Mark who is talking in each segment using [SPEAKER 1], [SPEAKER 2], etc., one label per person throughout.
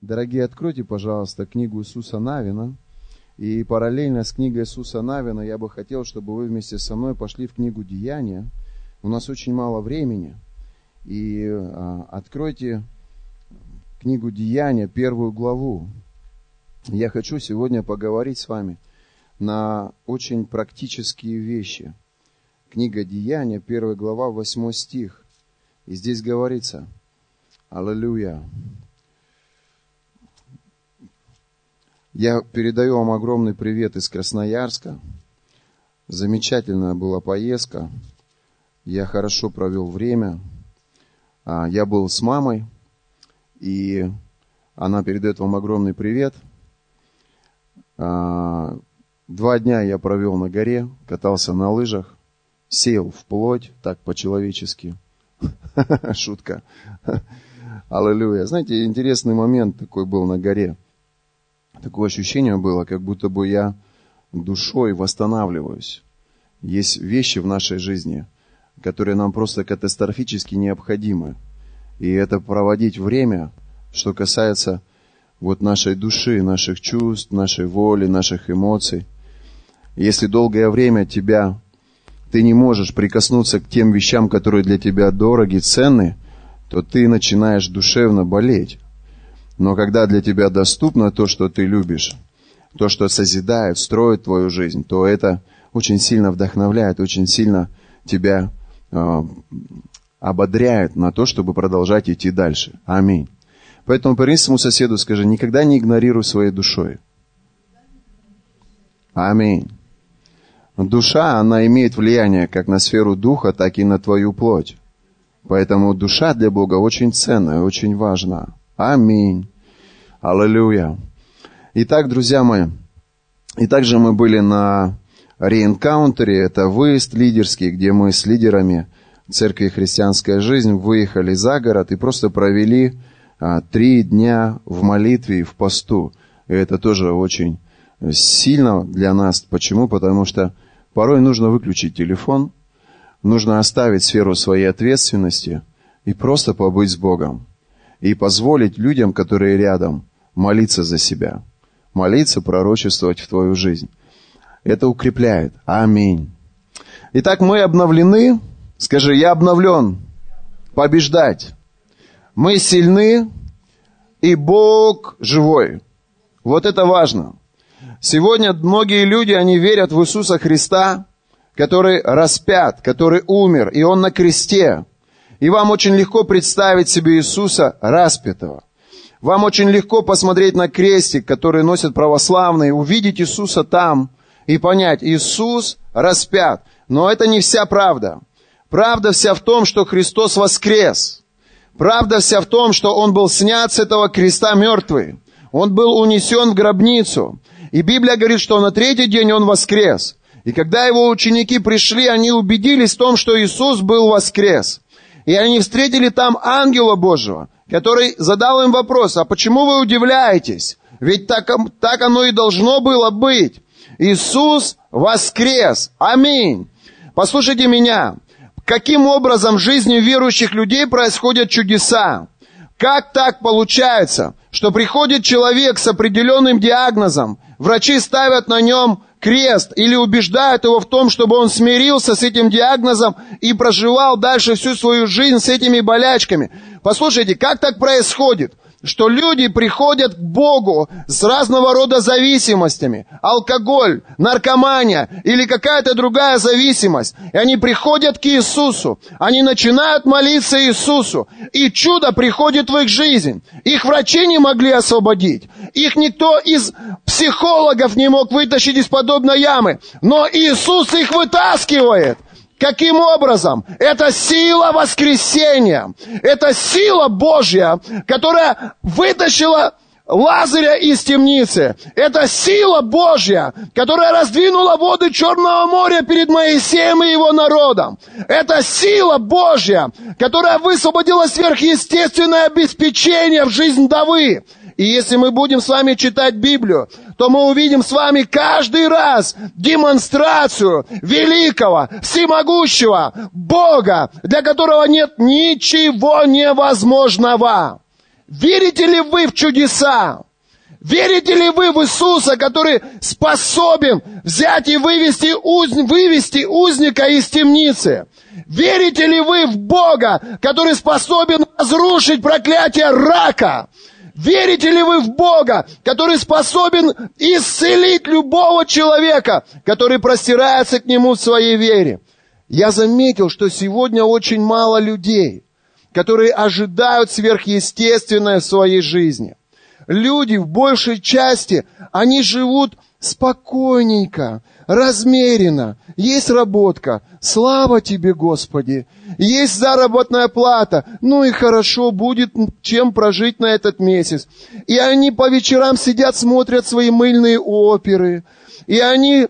[SPEAKER 1] Дорогие, откройте, пожалуйста, книгу Иисуса Навина. И параллельно с книгой Иисуса Навина я бы хотел, чтобы вы вместе со мной пошли в книгу Деяния. У нас очень мало времени. И а, откройте книгу Деяния, первую главу. Я хочу сегодня поговорить с вами на очень практические вещи. Книга Деяния, первая глава, восьмой стих. И здесь говорится, Аллилуйя. Я передаю вам огромный привет из Красноярска. Замечательная была поездка. Я хорошо провел время. А, я был с мамой, и она передает вам огромный привет. А, два дня я провел на горе, катался на лыжах, сел в плоть, так по-человечески. Шутка. Аллилуйя. Знаете, интересный момент такой был на горе – такое ощущение было, как будто бы я душой восстанавливаюсь. Есть вещи в нашей жизни, которые нам просто катастрофически необходимы. И это проводить время, что касается вот нашей души, наших чувств, нашей воли, наших эмоций. Если долгое время тебя, ты не можешь прикоснуться к тем вещам, которые для тебя дороги, ценны, то ты начинаешь душевно болеть. Но когда для тебя доступно то, что ты любишь, то, что созидает, строит твою жизнь, то это очень сильно вдохновляет, очень сильно тебя э, ободряет на то, чтобы продолжать идти дальше. Аминь. Поэтому повернись своему соседу, скажи, никогда не игнорируй своей душой. Аминь. Душа, она имеет влияние как на сферу духа, так и на твою плоть. Поэтому душа для Бога очень ценная, очень важна. Аминь. Аллилуйя. Итак, друзья мои, и также мы были на реэнкаунтере, это выезд лидерский, где мы с лидерами церкви «Христианская жизнь» выехали за город и просто провели а, три дня в молитве и в посту. И это тоже очень сильно для нас. Почему? Потому что порой нужно выключить телефон, нужно оставить сферу своей ответственности и просто побыть с Богом и позволить людям, которые рядом, молиться за себя, молиться, пророчествовать в твою жизнь. Это укрепляет. Аминь. Итак, мы обновлены. Скажи, я обновлен. Побеждать. Мы сильны, и Бог живой. Вот это важно. Сегодня многие люди, они верят в Иисуса Христа, который распят, который умер, и Он на кресте. И вам очень легко представить себе Иисуса распятого. Вам очень легко посмотреть на крестик, который носят православные, увидеть Иисуса там и понять, Иисус распят. Но это не вся правда. Правда вся в том, что Христос воскрес. Правда вся в том, что Он был снят с этого креста мертвый. Он был унесен в гробницу. И Библия говорит, что на третий день Он воскрес. И когда Его ученики пришли, они убедились в том, что Иисус был воскрес. И они встретили там ангела Божьего, который задал им вопрос, а почему вы удивляетесь? Ведь так, так оно и должно было быть. Иисус воскрес. Аминь. Послушайте меня. Каким образом в жизни верующих людей происходят чудеса? Как так получается, что приходит человек с определенным диагнозом, врачи ставят на нем крест или убеждают его в том, чтобы он смирился с этим диагнозом и проживал дальше всю свою жизнь с этими болячками. Послушайте, как так происходит? Что люди приходят к Богу с разного рода зависимостями. Алкоголь, наркомания или какая-то другая зависимость. И они приходят к Иисусу. Они начинают молиться Иисусу. И чудо приходит в их жизнь. Их врачи не могли освободить. Их никто из психологов не мог вытащить из подобной ямы. Но Иисус их вытаскивает. Каким образом? Это сила воскресения. Это сила Божья, которая вытащила Лазаря из темницы. Это сила Божья, которая раздвинула воды Черного моря перед Моисеем и его народом. Это сила Божья, которая высвободила сверхъестественное обеспечение в жизнь Давы. И если мы будем с вами читать Библию, то мы увидим с вами каждый раз демонстрацию великого, всемогущего Бога, для которого нет ничего невозможного. Верите ли вы в чудеса? Верите ли вы в Иисуса, который способен взять и вывести, уз... вывести узника из темницы? Верите ли вы в Бога, который способен разрушить проклятие рака? Верите ли вы в Бога, который способен исцелить любого человека, который простирается к Нему в своей вере? Я заметил, что сегодня очень мало людей, которые ожидают сверхъестественное в своей жизни. Люди в большей части, они живут спокойненько, размеренно. Есть работка. Слава тебе, Господи. Есть заработная плата. Ну и хорошо, будет чем прожить на этот месяц. И они по вечерам сидят, смотрят свои мыльные оперы. И они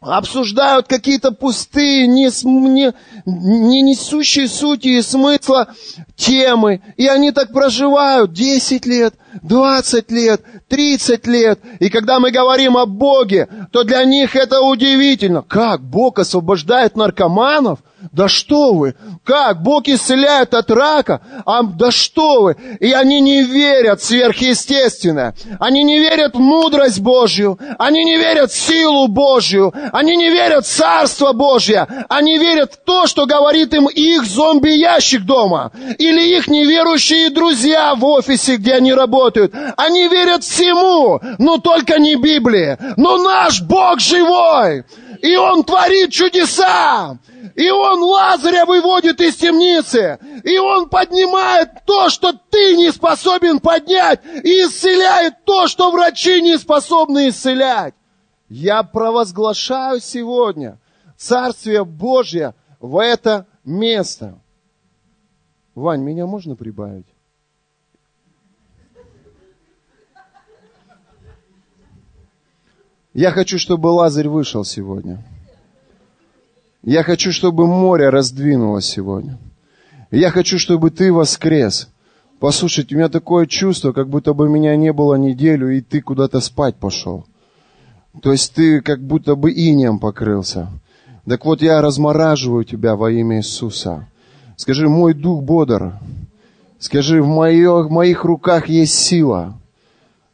[SPEAKER 1] обсуждают какие-то пустые, не, не, не несущие сути и смысла темы. И они так проживают 10 лет, 20 лет, 30 лет. И когда мы говорим о Боге, то для них это удивительно. Как Бог освобождает наркоманов? Да что вы? Как? Бог исцеляет от рака? А, да что вы? И они не верят в сверхъестественное. Они не верят в мудрость Божью. Они не верят в силу Божью. Они не верят в Царство Божье. Они верят в то, что говорит им их зомби-ящик дома. Или их неверующие друзья в офисе, где они работают. Они верят всему, но только не Библии. Но наш Бог живой. И Он творит чудеса. И Он Лазаря выводит из темницы. И Он поднимает то, что ты не способен поднять. И исцеляет то, что врачи не способны исцелять. Я провозглашаю сегодня Царствие Божье в это место. Вань, меня можно прибавить? Я хочу, чтобы Лазарь вышел сегодня. Я хочу, чтобы море раздвинулось сегодня. Я хочу, чтобы ты воскрес. Послушайте, у меня такое чувство, как будто бы меня не было неделю, и ты куда-то спать пошел. То есть ты как будто бы инем покрылся. Так вот, я размораживаю тебя во имя Иисуса. Скажи, мой дух бодр. Скажи, в, в моих руках есть сила.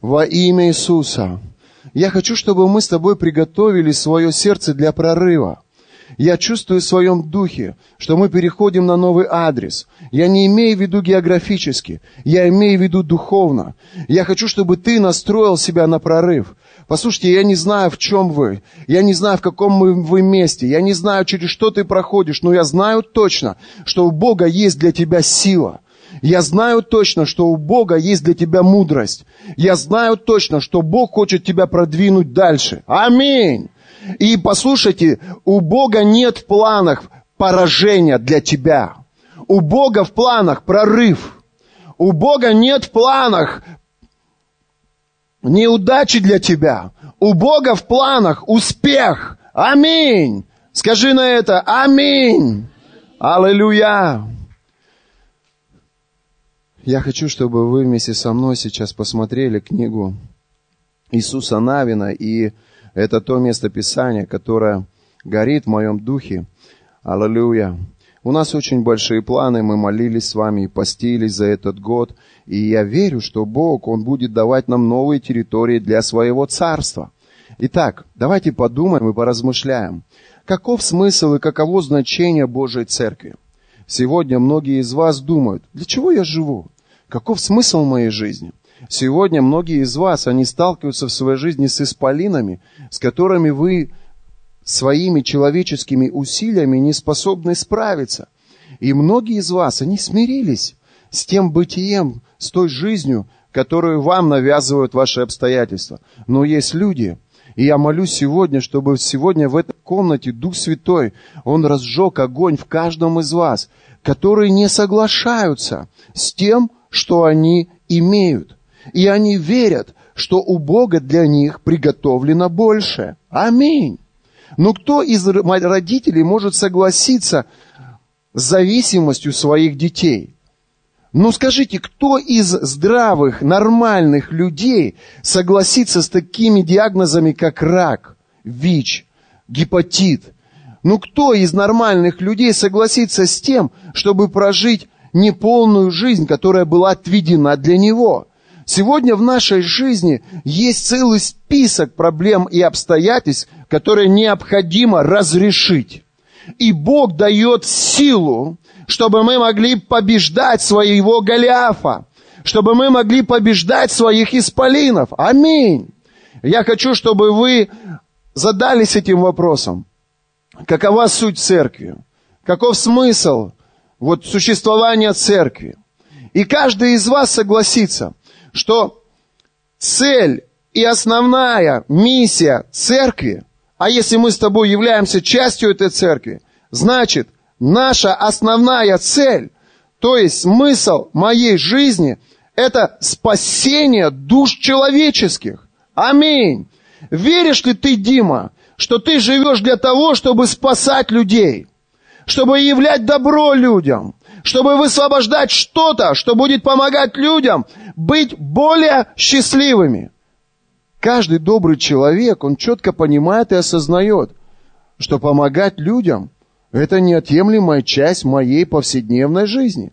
[SPEAKER 1] Во имя Иисуса. Я хочу, чтобы мы с тобой приготовили свое сердце для прорыва. Я чувствую в своем духе, что мы переходим на новый адрес. Я не имею в виду географически, я имею в виду духовно. Я хочу, чтобы ты настроил себя на прорыв. Послушайте, я не знаю, в чем вы. Я не знаю, в каком мы, вы месте. Я не знаю, через что ты проходишь. Но я знаю точно, что у Бога есть для тебя сила. Я знаю точно, что у Бога есть для тебя мудрость. Я знаю точно, что Бог хочет тебя продвинуть дальше. Аминь. И послушайте, у Бога нет в планах поражения для тебя. У Бога в планах прорыв. У Бога нет в планах неудачи для тебя. У Бога в планах успех. Аминь. Скажи на это Аминь. Аллилуйя. Я хочу, чтобы вы вместе со мной сейчас посмотрели книгу Иисуса Навина и это то место Писания, которое горит в моем духе. Аллилуйя. У нас очень большие планы, мы молились с вами и постились за этот год. И я верю, что Бог, Он будет давать нам новые территории для своего царства. Итак, давайте подумаем и поразмышляем. Каков смысл и каково значение Божьей Церкви? Сегодня многие из вас думают, для чего я живу? Каков смысл моей жизни? Сегодня многие из вас, они сталкиваются в своей жизни с исполинами, с которыми вы своими человеческими усилиями не способны справиться. И многие из вас, они смирились с тем бытием, с той жизнью, которую вам навязывают ваши обстоятельства. Но есть люди, и я молюсь сегодня, чтобы сегодня в этой комнате Дух Святой, Он разжег огонь в каждом из вас, которые не соглашаются с тем, что они имеют. И они верят, что у Бога для них приготовлено больше. Аминь. Но кто из родителей может согласиться с зависимостью своих детей? Ну скажите, кто из здравых, нормальных людей согласится с такими диагнозами, как рак, ВИЧ, гепатит? Ну кто из нормальных людей согласится с тем, чтобы прожить неполную жизнь, которая была отведена для него. Сегодня в нашей жизни есть целый список проблем и обстоятельств, которые необходимо разрешить. И Бог дает силу, чтобы мы могли побеждать своего Голиафа, чтобы мы могли побеждать своих исполинов. Аминь. Я хочу, чтобы вы задались этим вопросом. Какова суть церкви? Каков смысл вот существования церкви? И каждый из вас согласится, что цель и основная миссия церкви, а если мы с тобой являемся частью этой церкви, значит, наша основная цель, то есть смысл моей жизни, это спасение душ человеческих. Аминь. Веришь ли ты, Дима, что ты живешь для того, чтобы спасать людей, чтобы являть добро людям, чтобы высвобождать что-то, что будет помогать людям быть более счастливыми. Каждый добрый человек, он четко понимает и осознает, что помогать людям – это неотъемлемая часть моей повседневной жизни.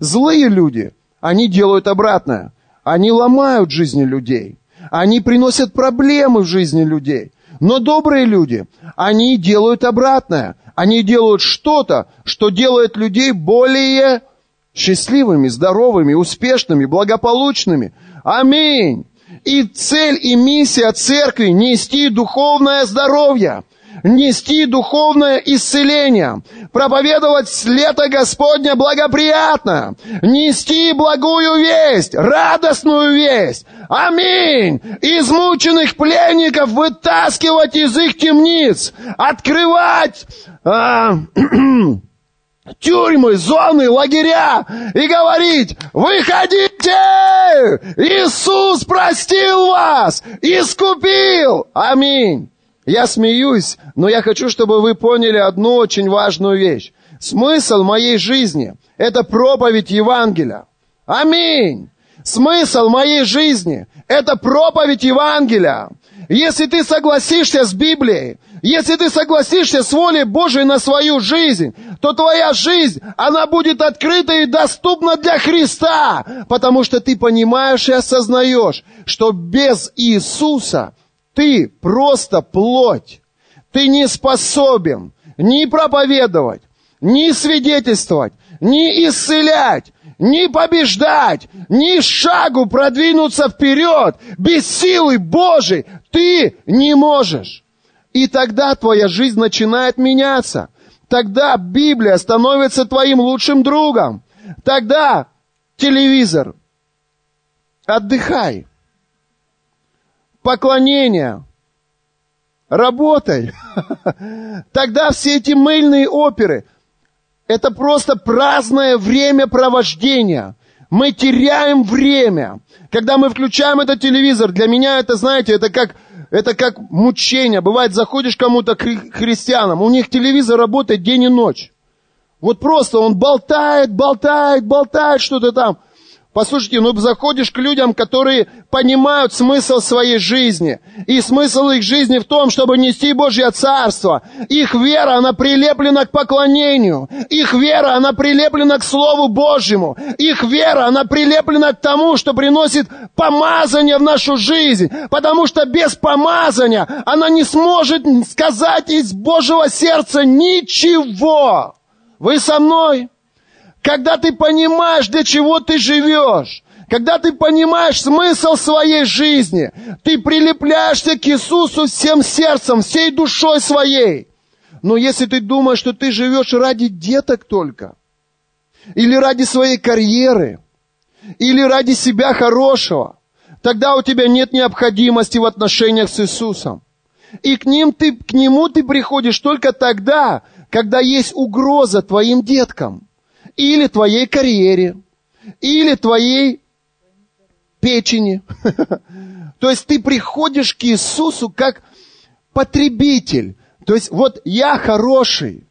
[SPEAKER 1] Злые люди, они делают обратное. Они ломают жизни людей. Они приносят проблемы в жизни людей. Но добрые люди, они делают обратное. Они делают что-то, что делает людей более счастливыми, здоровыми, успешными, благополучными. Аминь. И цель и миссия церкви – нести духовное здоровье, нести духовное исцеление, проповедовать лето Господня благоприятно, нести благую весть, радостную весть. Аминь! Измученных пленников вытаскивать из их темниц, открывать а, тюрьмы, зоны, лагеря и говорить, выходите! Иисус простил вас, искупил! Аминь! Я смеюсь, но я хочу, чтобы вы поняли одну очень важную вещь. Смысл моей жизни – это проповедь Евангелия. Аминь! Смысл моей жизни – это проповедь Евангелия. Если ты согласишься с Библией, если ты согласишься с волей Божией на свою жизнь, то твоя жизнь, она будет открыта и доступна для Христа, потому что ты понимаешь и осознаешь, что без Иисуса ты просто плоть. Ты не способен ни проповедовать, ни свидетельствовать, ни исцелять, ни побеждать, ни шагу продвинуться вперед. Без силы Божией ты не можешь. И тогда твоя жизнь начинает меняться. Тогда Библия становится твоим лучшим другом. Тогда телевизор. Отдыхай. Поклонение. Работай. Тогда все эти мыльные оперы – это просто праздное времяпровождение. Мы теряем время. Когда мы включаем этот телевизор, для меня это, знаете, это как, это как мучение. Бывает, заходишь кому-то к христианам, у них телевизор работает день и ночь. Вот просто он болтает, болтает, болтает что-то там. Послушайте, ну заходишь к людям, которые понимают смысл своей жизни. И смысл их жизни в том, чтобы нести Божье Царство. Их вера, она прилеплена к поклонению. Их вера, она прилеплена к Слову Божьему. Их вера, она прилеплена к тому, что приносит помазание в нашу жизнь. Потому что без помазания она не сможет сказать из Божьего сердца ничего. Вы со мной? Когда ты понимаешь, для чего ты живешь, когда ты понимаешь смысл своей жизни, ты прилепляешься к Иисусу всем сердцем, всей душой своей. Но если ты думаешь, что ты живешь ради деток только, или ради своей карьеры, или ради себя хорошего, тогда у тебя нет необходимости в отношениях с Иисусом. И к, ним ты, к Нему ты приходишь только тогда, когда есть угроза твоим деткам или твоей карьере, или твоей печени. То есть ты приходишь к Иисусу как потребитель. То есть вот я хороший,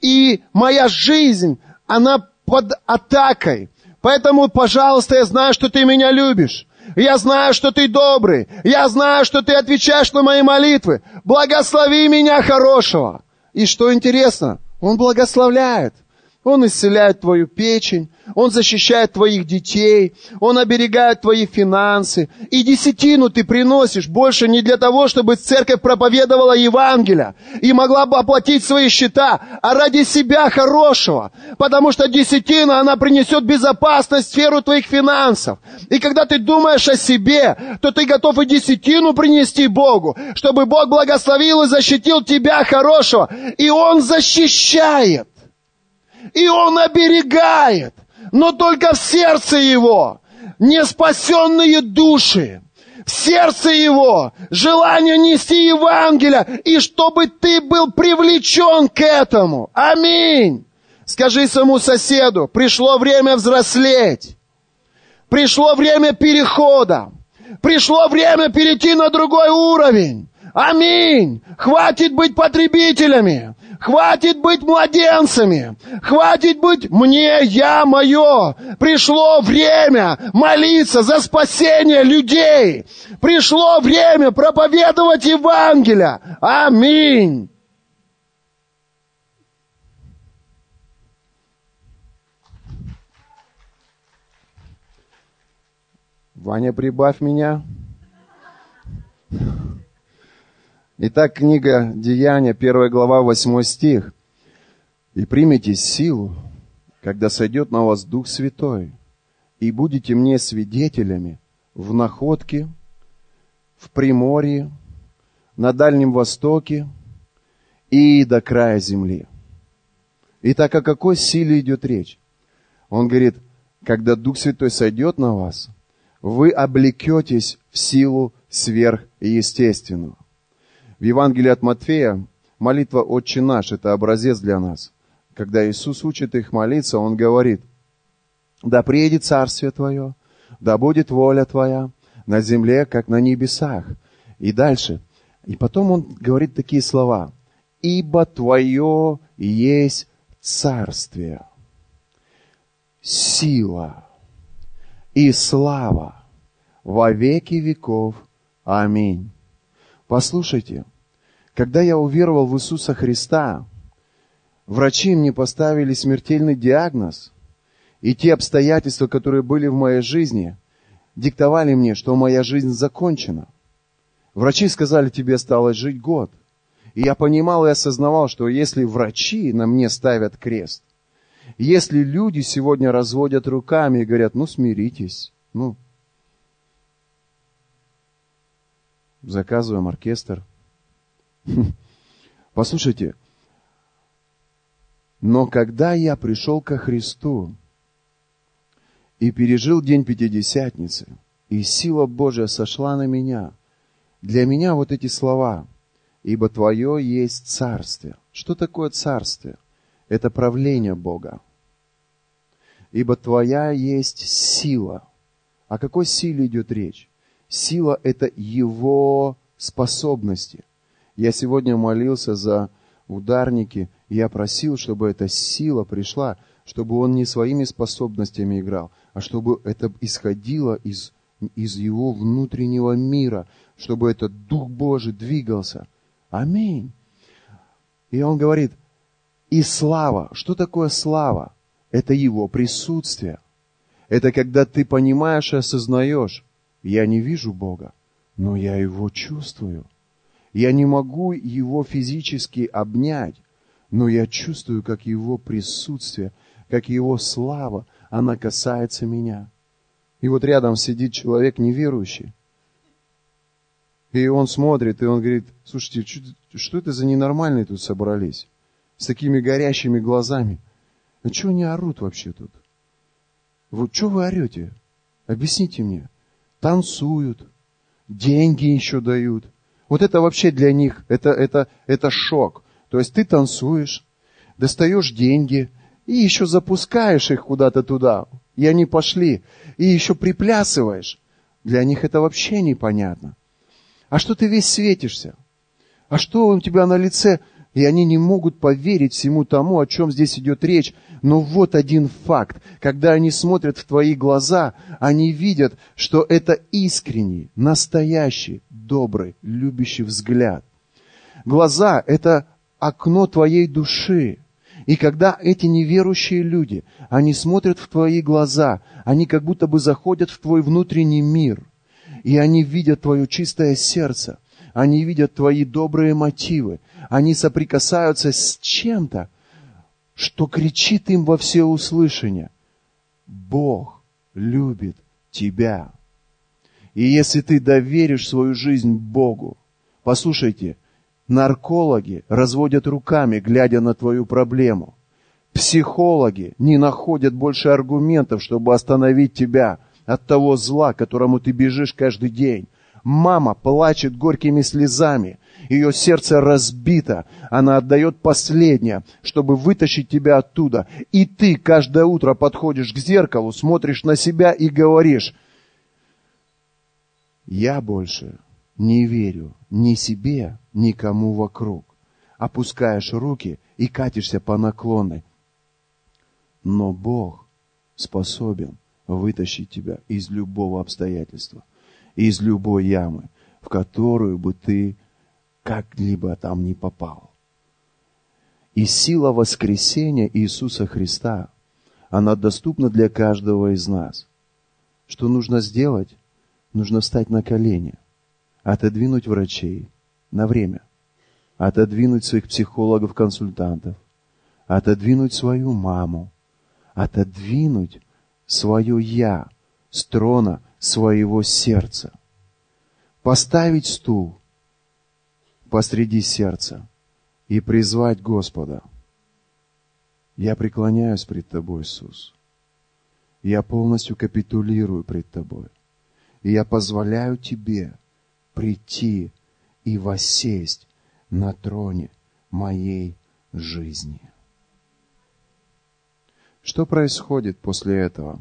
[SPEAKER 1] и моя жизнь, она под атакой. Поэтому, пожалуйста, я знаю, что ты меня любишь. Я знаю, что ты добрый. Я знаю, что ты отвечаешь на мои молитвы. Благослови меня хорошего. И что интересно, он благословляет.
[SPEAKER 2] Он исцеляет твою печень, Он защищает твоих детей, Он оберегает твои финансы. И десятину ты приносишь больше не для того, чтобы церковь проповедовала Евангелие и могла бы оплатить свои счета, а ради себя хорошего. Потому что десятина, она принесет безопасность в сферу твоих финансов. И когда ты думаешь о себе, то ты готов и десятину принести Богу, чтобы Бог благословил и защитил тебя хорошего. И Он защищает. И Он оберегает, но только в сердце его не спасенные души. В сердце его желание нести Евангелие, и чтобы ты был привлечен к этому. Аминь. Скажи своему соседу, пришло время взрослеть. Пришло время перехода. Пришло время перейти на другой уровень. Аминь. Хватит быть потребителями. Хватит быть младенцами. Хватит быть мне, я, мое. Пришло время молиться за спасение людей. Пришло время проповедовать Евангелие. Аминь.
[SPEAKER 1] Ваня, прибавь меня. Итак, книга Деяния, первая глава, восьмой стих. «И примите силу, когда сойдет на вас Дух Святой, и будете мне свидетелями в Находке, в Приморье, на Дальнем Востоке и до края земли». Итак, о какой силе идет речь? Он говорит, когда Дух Святой сойдет на вас, вы облекетесь в силу сверхъестественного. В Евангелии от Матфея молитва «Отче наш» — это образец для нас. Когда Иисус учит их молиться, Он говорит, «Да приедет Царствие Твое, да будет воля Твоя на земле, как на небесах». И дальше. И потом Он говорит такие слова, «Ибо Твое есть Царствие, сила и слава во веки веков. Аминь». Послушайте, когда я уверовал в Иисуса Христа, врачи мне поставили смертельный диагноз, и те обстоятельства, которые были в моей жизни, диктовали мне, что моя жизнь закончена. Врачи сказали, тебе осталось жить год. И я понимал и осознавал, что если врачи на мне ставят крест, если люди сегодня разводят руками и говорят, ну смиритесь, ну, заказываем оркестр – Послушайте, но когда я пришел ко Христу и пережил день Пятидесятницы, и сила Божья сошла на меня, для меня вот эти слова, ибо Твое есть царствие. Что такое царствие? Это правление Бога. Ибо Твоя есть сила. О какой силе идет речь? Сила – это Его способности – я сегодня молился за ударники, и я просил, чтобы эта сила пришла, чтобы он не своими способностями играл, а чтобы это исходило из, из его внутреннего мира, чтобы этот Дух Божий двигался. Аминь. И он говорит, и слава. Что такое слава? Это его присутствие. Это когда ты понимаешь и осознаешь, я не вижу Бога, но я его чувствую. Я не могу его физически обнять, но я чувствую, как его присутствие, как его слава, она касается меня. И вот рядом сидит человек неверующий. И он смотрит, и он говорит, слушайте, что, это за ненормальные тут собрались? С такими горящими глазами. А что они орут вообще тут? Вот что вы орете? Объясните мне. Танцуют, деньги еще дают. Вот это вообще для них, это, это, это шок. То есть ты танцуешь, достаешь деньги и еще запускаешь их куда-то туда, и они пошли, и еще приплясываешь. Для них это вообще непонятно. А что ты весь светишься? А что у тебя на лице? И они не могут поверить всему тому, о чем здесь идет речь. Но вот один факт. Когда они смотрят в твои глаза, они видят, что это искренний, настоящий, добрый, любящий взгляд. Глаза – это окно твоей души. И когда эти неверующие люди, они смотрят в твои глаза, они как будто бы заходят в твой внутренний мир, и они видят твое чистое сердце, они видят твои добрые мотивы, они соприкасаются с чем-то, что кричит им во всеуслышание. Бог любит тебя. И если ты доверишь свою жизнь Богу, послушайте, наркологи разводят руками, глядя на твою проблему. Психологи не находят больше аргументов, чтобы остановить тебя от того зла, которому ты бежишь каждый день. Мама плачет горькими слезами, ее сердце разбито, она отдает последнее, чтобы вытащить тебя оттуда. И ты каждое утро подходишь к зеркалу, смотришь на себя и говоришь, я больше не верю ни себе, никому вокруг. Опускаешь руки и катишься по наклонной. Но Бог способен вытащить тебя из любого обстоятельства, из любой ямы, в которую бы ты как-либо там не попал. И сила воскресения Иисуса Христа, она доступна для каждого из нас. Что нужно сделать? Нужно встать на колени, отодвинуть врачей на время, отодвинуть своих психологов-консультантов, отодвинуть свою маму, отодвинуть свое «я» с трона своего сердца, поставить стул посреди сердца и призвать Господа. Я преклоняюсь пред Тобой, Иисус. Я полностью капитулирую пред Тобой. И я позволяю Тебе прийти и воссесть на троне моей жизни. Что происходит после этого?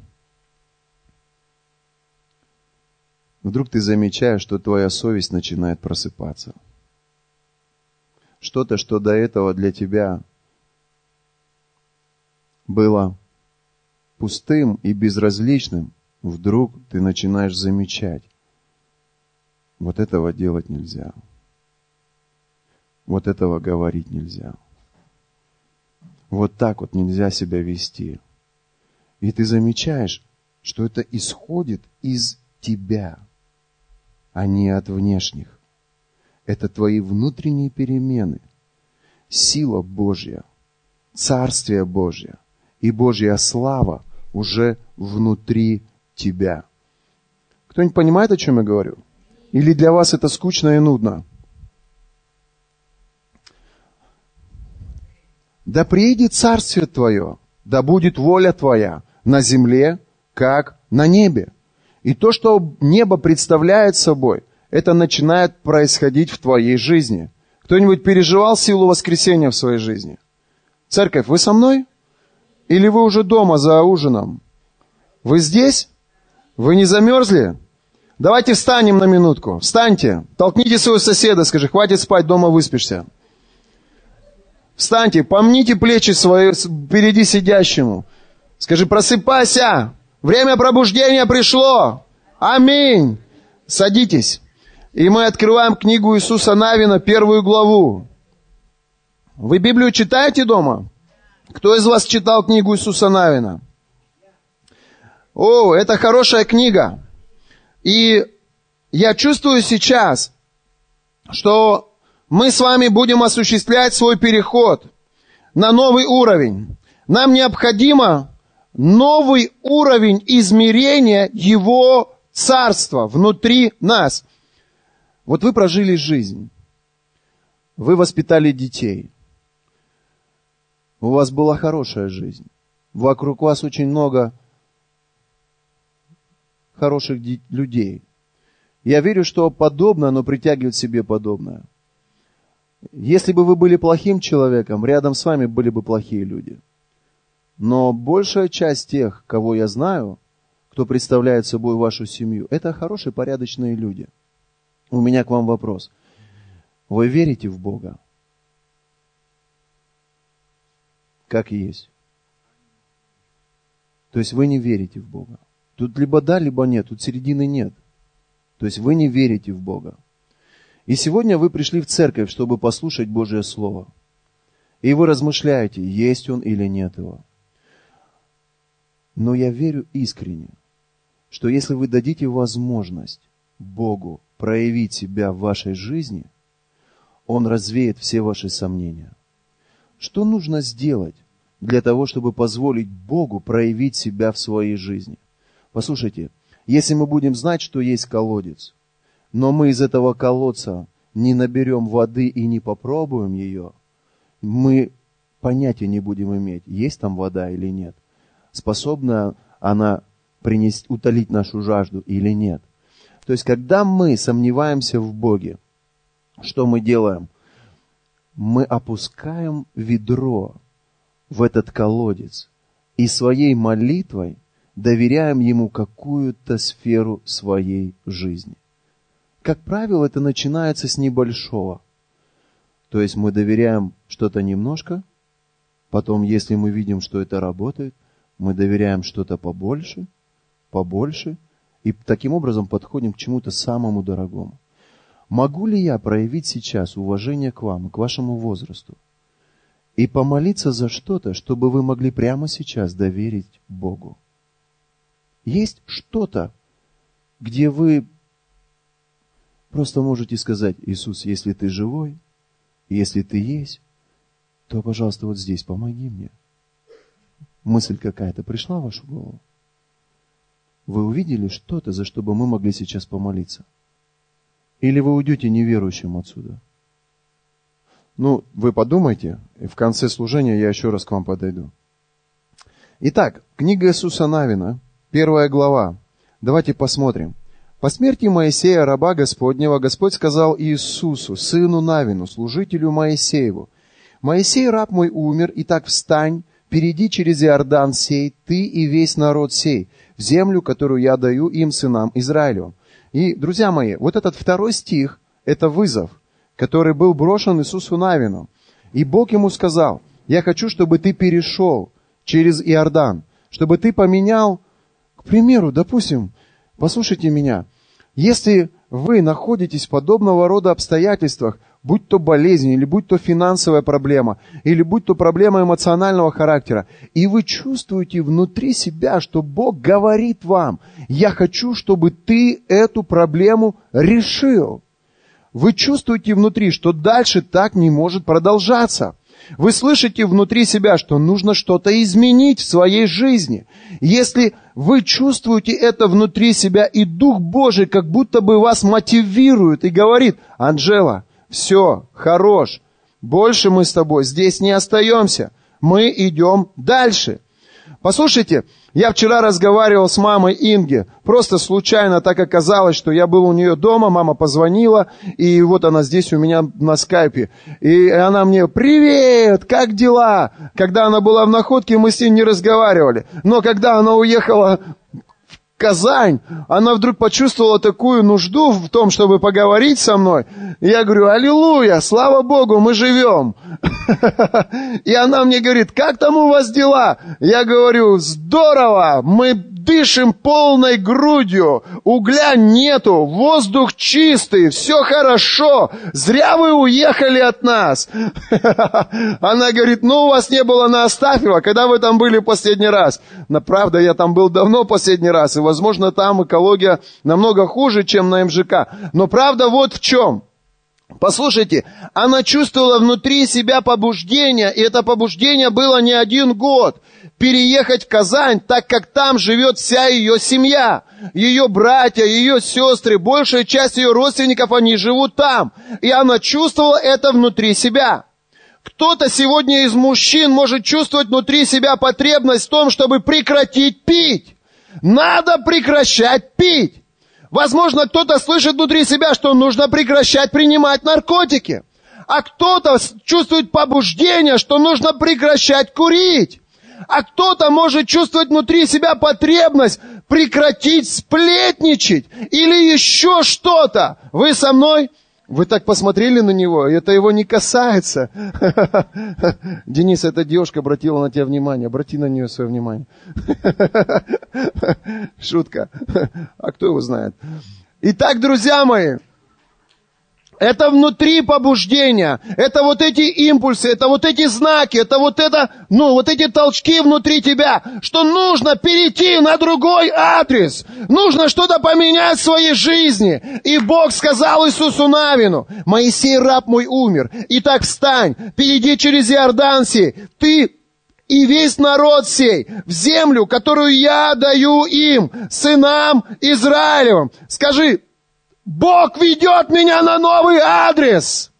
[SPEAKER 1] Вдруг ты замечаешь, что твоя совесть начинает просыпаться. Что-то, что до этого для тебя было пустым и безразличным, вдруг ты начинаешь замечать. Вот этого делать нельзя. Вот этого говорить нельзя. Вот так вот нельзя себя вести. И ты замечаешь, что это исходит из тебя, а не от внешних. Это твои внутренние перемены, сила Божья, Царствие Божье и Божья слава уже внутри тебя. Кто-нибудь понимает, о чем я говорю? Или для вас это скучно и нудно? Да приедет царствие Твое, да будет воля Твоя на земле, как на небе. И то, что небо представляет собой, это начинает происходить в твоей жизни. Кто-нибудь переживал силу воскресения в своей жизни? Церковь, вы со мной? Или вы уже дома за ужином? Вы здесь? Вы не замерзли? Давайте встанем на минутку. Встаньте. Толкните своего соседа, скажи, хватит спать, дома выспишься. Встаньте, помните плечи свои впереди сидящему. Скажи, просыпайся, время пробуждения пришло. Аминь. Садитесь. И мы открываем книгу Иисуса Навина, первую главу. Вы Библию читаете дома? Кто из вас читал книгу Иисуса Навина? О, это хорошая книга. И я чувствую сейчас, что мы с вами будем осуществлять свой переход на новый уровень. Нам необходимо новый уровень измерения Его Царства внутри нас. Вот вы прожили жизнь, вы воспитали детей, у вас была хорошая жизнь, вокруг вас очень много хороших людей. Я верю, что подобное, оно притягивает себе подобное. Если бы вы были плохим человеком, рядом с вами были бы плохие люди. Но большая часть тех, кого я знаю, кто представляет собой вашу семью, это хорошие, порядочные люди. У меня к вам вопрос. Вы верите в Бога? Как есть. То есть вы не верите в Бога. Тут либо да, либо нет, тут середины нет. То есть вы не верите в Бога. И сегодня вы пришли в церковь, чтобы послушать Божье Слово. И вы размышляете, есть он или нет его. Но я верю искренне, что если вы дадите возможность Богу проявить себя в вашей жизни, Он развеет все ваши сомнения. Что нужно сделать для того, чтобы позволить Богу проявить себя в своей жизни? Послушайте, если мы будем знать, что есть колодец, но мы из этого колодца не наберем воды и не попробуем ее, мы понятия не будем иметь, есть там вода или нет. Способна она принести, утолить нашу жажду или нет. То есть, когда мы сомневаемся в Боге, что мы делаем? Мы опускаем ведро в этот колодец и своей молитвой доверяем Ему какую-то сферу своей жизни. Как правило, это начинается с небольшого. То есть мы доверяем что-то немножко, потом, если мы видим, что это работает, мы доверяем что-то побольше, побольше, и таким образом подходим к чему-то самому дорогому. Могу ли я проявить сейчас уважение к вам, к вашему возрасту, и помолиться за что-то, чтобы вы могли прямо сейчас доверить Богу? Есть что-то, где вы просто можете сказать, Иисус, если ты живой, если ты есть, то, пожалуйста, вот здесь помоги мне. Мысль какая-то пришла в вашу голову? Вы увидели что-то, за что бы мы могли сейчас помолиться? Или вы уйдете неверующим отсюда? Ну, вы подумайте, и в конце служения я еще раз к вам подойду. Итак, книга Иисуса Навина, первая глава. Давайте посмотрим. По смерти Моисея, раба Господнего, Господь сказал Иисусу, сыну Навину, служителю Моисееву, «Моисей, раб мой, умер, и так встань, перейди через Иордан сей, ты и весь народ сей, в землю, которую я даю им, сынам Израилю». И, друзья мои, вот этот второй стих – это вызов, который был брошен Иисусу Навину. И Бог ему сказал, я хочу, чтобы ты перешел через Иордан, чтобы ты поменял, к примеру, допустим, послушайте меня, если вы находитесь в подобного рода обстоятельствах, будь то болезнь, или будь то финансовая проблема, или будь то проблема эмоционального характера, и вы чувствуете внутри себя, что Бог говорит вам, я хочу, чтобы ты эту проблему решил. Вы чувствуете внутри, что дальше так не может продолжаться. Вы слышите внутри себя, что нужно что-то изменить в своей жизни. Если вы чувствуете это внутри себя, и Дух Божий как будто бы вас мотивирует и говорит, Анжела, все, хорош. Больше мы с тобой здесь не остаемся. Мы идем дальше. Послушайте, я вчера разговаривал с мамой Инги. Просто случайно так оказалось, что я был у нее дома, мама позвонила, и вот она здесь у меня на скайпе. И она мне, привет, как дела? Когда она была в находке, мы с ней не разговаривали. Но когда она уехала Казань, она вдруг почувствовала такую нужду в том, чтобы поговорить со мной. Я говорю, аллилуйя, слава Богу, мы живем. И она мне говорит, как там у вас дела? Я говорю, здорово, мы дышим полной грудью, угля нету, воздух чистый, все хорошо, зря вы уехали от нас. Она говорит, ну у вас не было на Астафьево, когда вы там были последний раз? Но правда, я там был давно последний раз, и возможно там экология намного хуже, чем на МЖК. Но правда вот в чем. Послушайте, она чувствовала внутри себя побуждение, и это побуждение было не один год переехать в Казань, так как там живет вся ее семья. Ее братья, ее сестры, большая часть ее родственников, они живут там. И она чувствовала это внутри себя. Кто-то сегодня из мужчин может чувствовать внутри себя потребность в том, чтобы прекратить пить. Надо прекращать пить. Возможно, кто-то слышит внутри себя, что нужно прекращать принимать наркотики. А кто-то чувствует побуждение, что нужно прекращать курить. А кто-то может чувствовать внутри себя потребность прекратить сплетничать или еще что-то. Вы со мной? Вы так посмотрели на него, это его не касается. Денис, эта девушка обратила на тебя внимание, обрати на нее свое внимание. Шутка. А кто его знает? Итак, друзья мои, Это внутри побуждения, это вот эти импульсы, это вот эти знаки, это вот это, ну, вот эти толчки внутри тебя, что нужно перейти на другой адрес, нужно что-то поменять в своей жизни. И Бог сказал Иисусу Навину, Моисей, раб мой, умер. Итак, встань, перейди через Иордан сей, ты и весь народ сей в землю, которую я даю им, сынам Израилевым. Скажи, Бог ведет меня на новый адрес.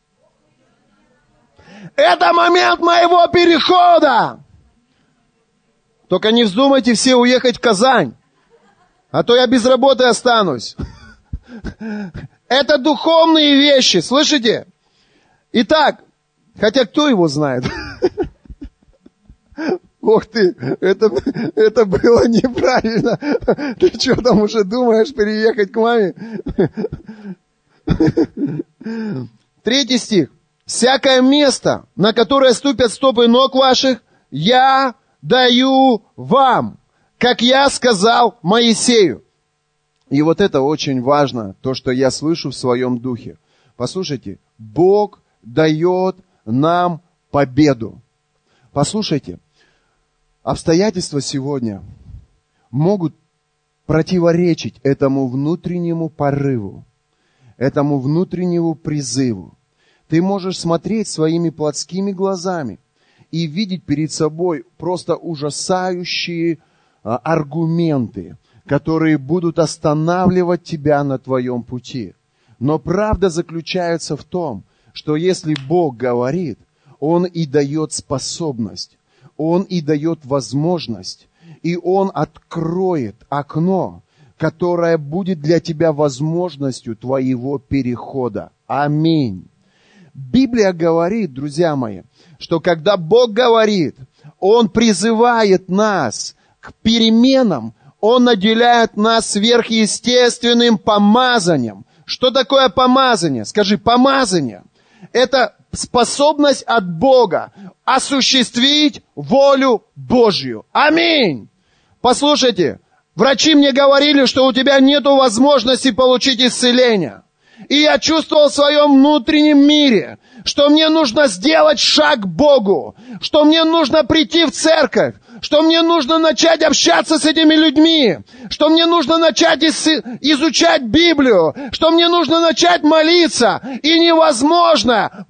[SPEAKER 1] Это момент моего перехода. Только не вздумайте все уехать в Казань, а то я без работы останусь. Это духовные вещи, слышите? Итак, хотя кто его знает? Ох ты, это, это было неправильно. Ты что там уже думаешь переехать к маме? Третий стих. Всякое место, на которое ступят стопы ног ваших, я даю вам, как я сказал Моисею. И вот это очень важно, то, что я слышу в своем духе. Послушайте, Бог дает нам победу. Послушайте, обстоятельства сегодня могут противоречить этому внутреннему порыву, этому внутреннему призыву. Ты можешь смотреть своими плотскими глазами и видеть перед собой просто ужасающие а, аргументы, которые будут останавливать тебя на твоем пути. Но правда заключается в том, что если Бог говорит, Он и дает способность он и дает возможность, и Он откроет окно, которое будет для тебя возможностью твоего перехода. Аминь. Библия говорит, друзья мои, что когда Бог говорит, Он призывает нас к переменам, Он наделяет нас сверхъестественным помазанием. Что такое помазание? Скажи, помазание – это способность от Бога осуществить волю Божью. Аминь. Послушайте, врачи мне говорили, что у тебя нет возможности получить исцеление. И я чувствовал в своем внутреннем мире, что мне нужно сделать шаг к Богу, что мне нужно прийти в церковь, что мне нужно начать общаться с этими людьми, что мне нужно начать изучать Библию, что мне нужно начать молиться, и невозможно,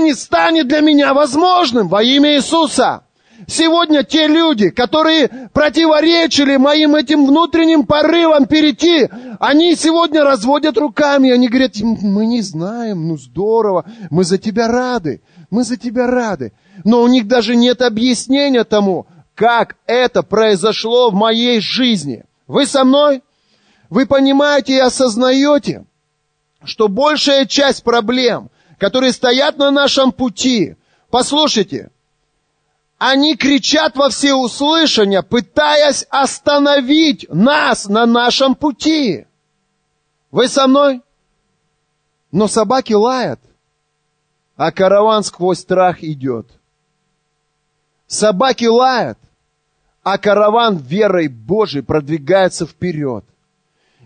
[SPEAKER 1] не станет для меня возможным во имя Иисуса. Сегодня те люди, которые противоречили моим этим внутренним порывам перейти, они сегодня разводят руками, они говорят, мы не знаем, ну здорово, мы за тебя рады, мы за тебя рады. Но у них даже нет объяснения тому, как это произошло в моей жизни. Вы со мной? Вы понимаете и осознаете, что большая часть проблем, которые стоят на нашем пути, послушайте, они кричат во всеуслышание, пытаясь остановить нас на нашем пути. Вы со мной? Но собаки лают, а караван сквозь страх идет. Собаки лают, а караван верой Божией продвигается вперед.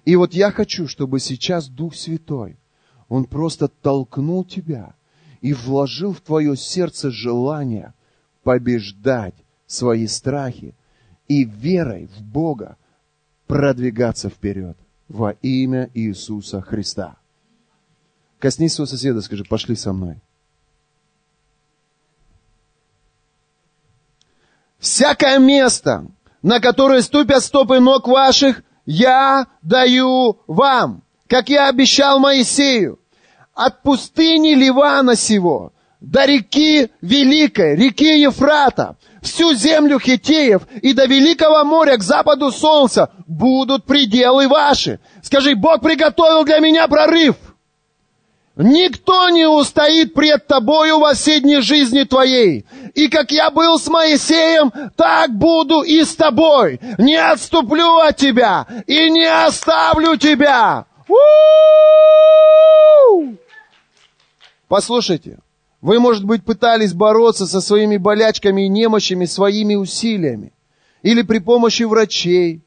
[SPEAKER 1] И вот я хочу, чтобы сейчас Дух Святой, Он просто толкнул тебя и вложил в твое сердце желание побеждать свои страхи и верой в Бога продвигаться вперед во имя Иисуса Христа. Коснись своего соседа, скажи, пошли со мной. Всякое место, на которое ступят стопы ног ваших, я даю вам, как я обещал Моисею, от пустыни Ливана сего до реки Великой, реки Ефрата, всю землю хитеев и до Великого моря к западу солнца будут пределы ваши. Скажи, Бог приготовил для меня прорыв – Никто не устоит пред тобою всей дни жизни твоей. И как я был с Моисеем, так буду и с тобой. Не отступлю от тебя и не оставлю тебя. У-у-у! Послушайте, вы, может быть, пытались бороться со своими болячками и немощами своими усилиями. Или при помощи врачей.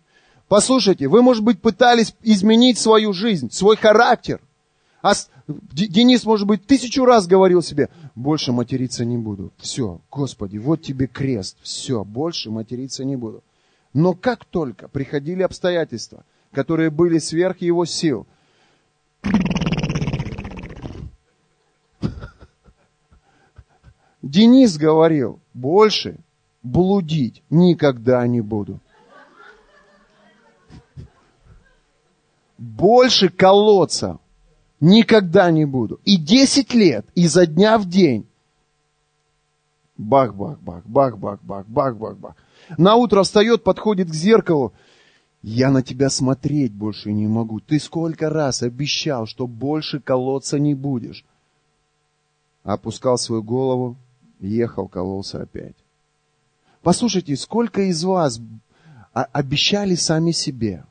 [SPEAKER 1] Послушайте, вы, может быть, пытались изменить свою жизнь, свой характер. Денис, может быть, тысячу раз говорил себе, больше материться не буду. Все, Господи, вот тебе крест. Все, больше материться не буду. Но как только приходили обстоятельства, которые были сверх его сил, Денис говорил, больше блудить никогда не буду. Больше колоться никогда не буду. И 10 лет, изо дня в день. Бах-бах-бах, бах-бах-бах, бах-бах-бах. На утро встает, подходит к зеркалу. Я на тебя смотреть больше не могу. Ты сколько раз обещал, что больше колоться не будешь. Опускал свою голову, ехал, кололся опять. Послушайте, сколько из вас обещали сами себе?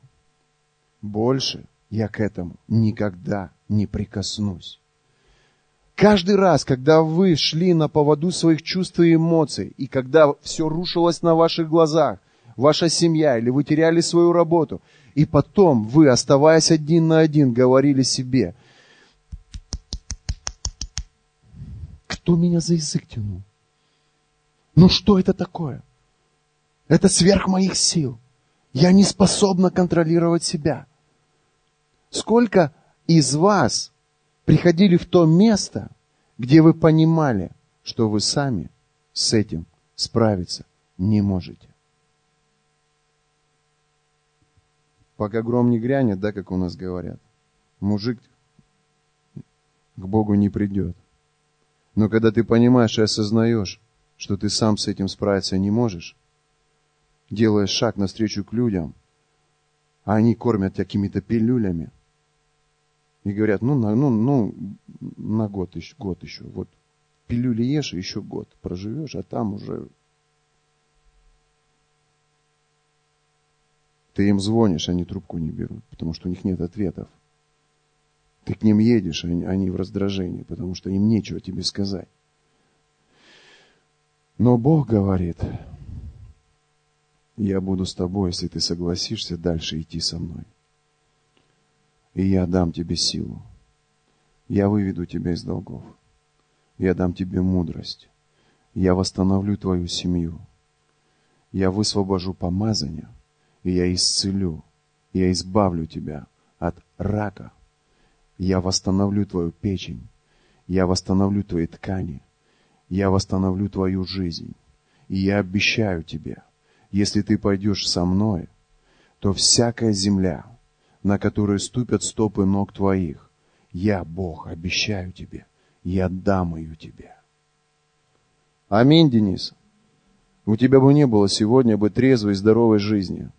[SPEAKER 1] Больше я к этому никогда не прикоснусь. Каждый раз, когда вы шли на поводу своих чувств и эмоций, и когда все рушилось на ваших глазах, ваша семья, или вы теряли свою работу, и потом вы, оставаясь один на один, говорили себе, кто меня за язык тянул? Ну что это такое? Это сверх моих сил. Я не способна контролировать себя. Сколько из вас приходили в то место, где вы понимали, что вы сами с этим справиться не можете? Пока гром не грянет, да, как у нас говорят, мужик к Богу не придет. Но когда ты понимаешь и осознаешь, что ты сам с этим справиться не можешь, делаешь шаг навстречу к людям, а они кормят тебя какими-то пилюлями, и говорят, ну, на, ну, ну, на год еще, год еще. Вот пилюли ешь, еще год проживешь, а там уже... Ты им звонишь, они трубку не берут, потому что у них нет ответов. Ты к ним едешь, они, они в раздражении, потому что им нечего тебе сказать. Но Бог говорит, я буду с тобой, если ты согласишься дальше идти со мной и я дам тебе силу. Я выведу тебя из долгов. Я дам тебе мудрость. Я восстановлю твою семью. Я высвобожу помазание, и я исцелю, я избавлю тебя от рака. Я восстановлю твою печень. Я восстановлю твои ткани. Я восстановлю твою жизнь. И я обещаю тебе, если ты пойдешь со мной, то всякая земля – на которые ступят стопы ног твоих. Я, Бог, обещаю тебе, я дам ее тебе. Аминь, Денис. У тебя бы не было сегодня бы трезвой, здоровой жизни.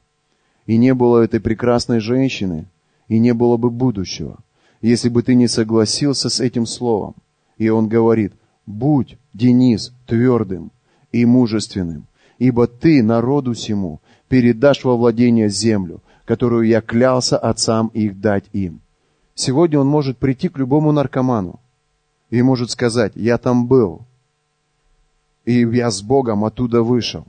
[SPEAKER 1] И не было этой прекрасной женщины, и не было бы будущего, если бы ты не согласился с этим словом. И он говорит, будь, Денис, твердым и мужественным, ибо ты народу сему передашь во владение землю, которую я клялся отцам их дать им. Сегодня он может прийти к любому наркоману и может сказать, я там был, и я с Богом оттуда вышел.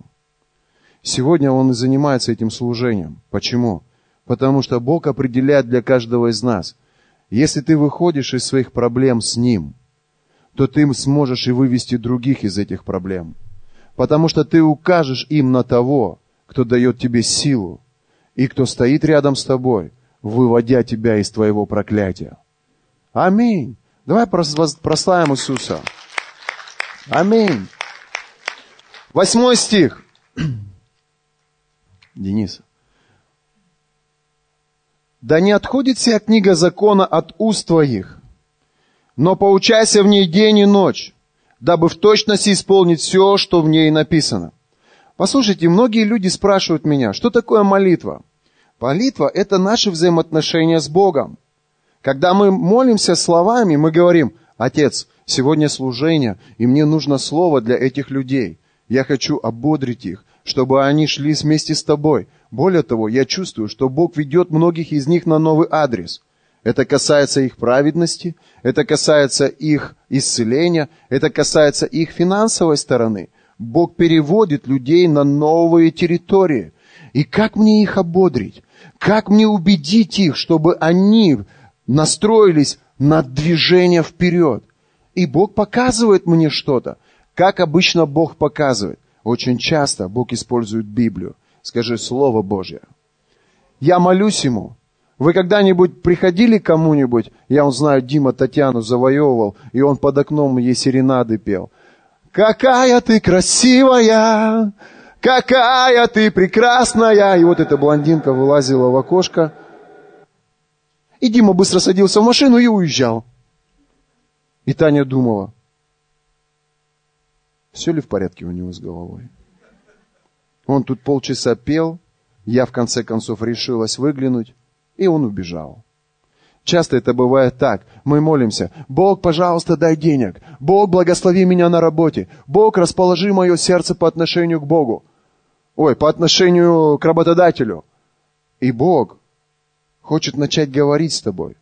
[SPEAKER 1] Сегодня он и занимается этим служением. Почему? Потому что Бог определяет для каждого из нас. Если ты выходишь из своих проблем с Ним, то ты сможешь и вывести других из этих проблем. Потому что ты укажешь им на того, кто дает тебе силу, и кто стоит рядом с тобой, выводя тебя из твоего проклятия. Аминь. Давай прославим Иисуса. Аминь. Восьмой стих. Денис. Да не отходит вся книга закона от уст твоих, но поучайся в ней день и ночь, дабы в точности исполнить все, что в ней написано. Послушайте, многие люди спрашивают меня, что такое молитва? Молитва – это наши взаимоотношения с Богом. Когда мы молимся словами, мы говорим, «Отец, сегодня служение, и мне нужно слово для этих людей. Я хочу ободрить их, чтобы они шли вместе с тобой. Более того, я чувствую, что Бог ведет многих из них на новый адрес. Это касается их праведности, это касается их исцеления, это касается их финансовой стороны. Бог переводит людей на новые территории. И как мне их ободрить? Как мне убедить их, чтобы они настроились на движение вперед. И Бог показывает мне что-то. Как обычно Бог показывает? Очень часто Бог использует Библию. Скажи Слово Божье. Я молюсь Ему. Вы когда-нибудь приходили к кому-нибудь, я он знаю, Дима Татьяну завоевывал, и он под окном ей серенады пел. Какая ты красивая, какая ты прекрасная. И вот эта блондинка вылазила в окошко. И Дима быстро садился в машину и уезжал. И Таня думала, все ли в порядке у него с головой. Он тут полчаса пел, я в конце концов решилась выглянуть, и он убежал. Часто это бывает так. Мы молимся. Бог, пожалуйста, дай денег. Бог, благослови меня на работе. Бог, расположи мое сердце по отношению к Богу. Ой, по отношению к работодателю. И Бог хочет начать говорить с тобой.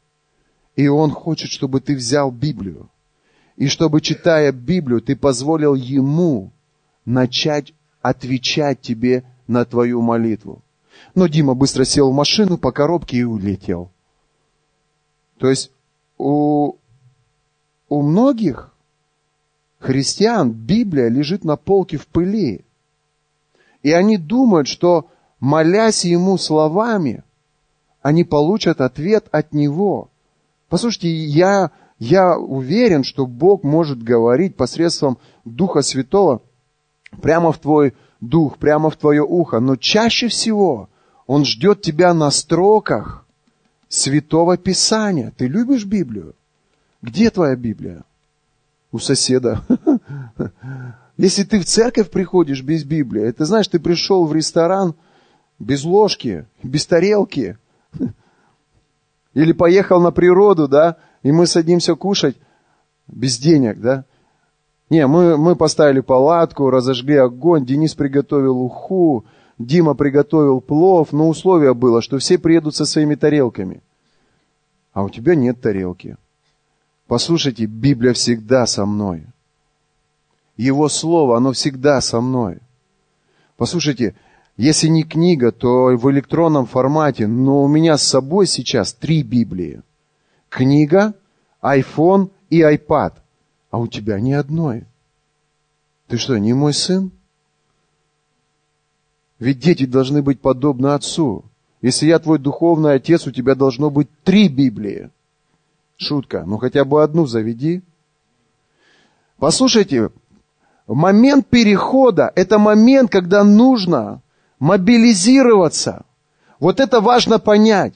[SPEAKER 1] И Он хочет, чтобы ты взял Библию. И чтобы, читая Библию, ты позволил Ему начать отвечать тебе на твою молитву. Но Дима быстро сел в машину по коробке и улетел. То есть у, у многих христиан Библия лежит на полке в пыли. И они думают, что молясь ему словами, они получат ответ от него. Послушайте, я, я уверен, что Бог может говорить посредством Духа Святого прямо в твой дух, прямо в твое ухо. Но чаще всего Он ждет тебя на строках Святого Писания. Ты любишь Библию? Где твоя Библия? У соседа. Если ты в церковь приходишь без Библии, это знаешь, ты пришел в ресторан без ложки, без тарелки. Или поехал на природу, да, и мы садимся кушать без денег, да. Не, мы, мы поставили палатку, разожгли огонь, Денис приготовил уху, Дима приготовил плов, но условие было, что все приедут со своими тарелками. А у тебя нет тарелки. Послушайте, Библия всегда со мной. Его Слово, оно всегда со мной. Послушайте, если не книга, то в электронном формате, но у меня с собой сейчас три Библии. Книга, iPhone и iPad – а у тебя ни одной. Ты что, не мой сын? Ведь дети должны быть подобны отцу. Если я твой духовный отец, у тебя должно быть три Библии. Шутка, ну хотя бы одну заведи. Послушайте, момент перехода – это момент, когда нужно мобилизироваться. Вот это важно понять.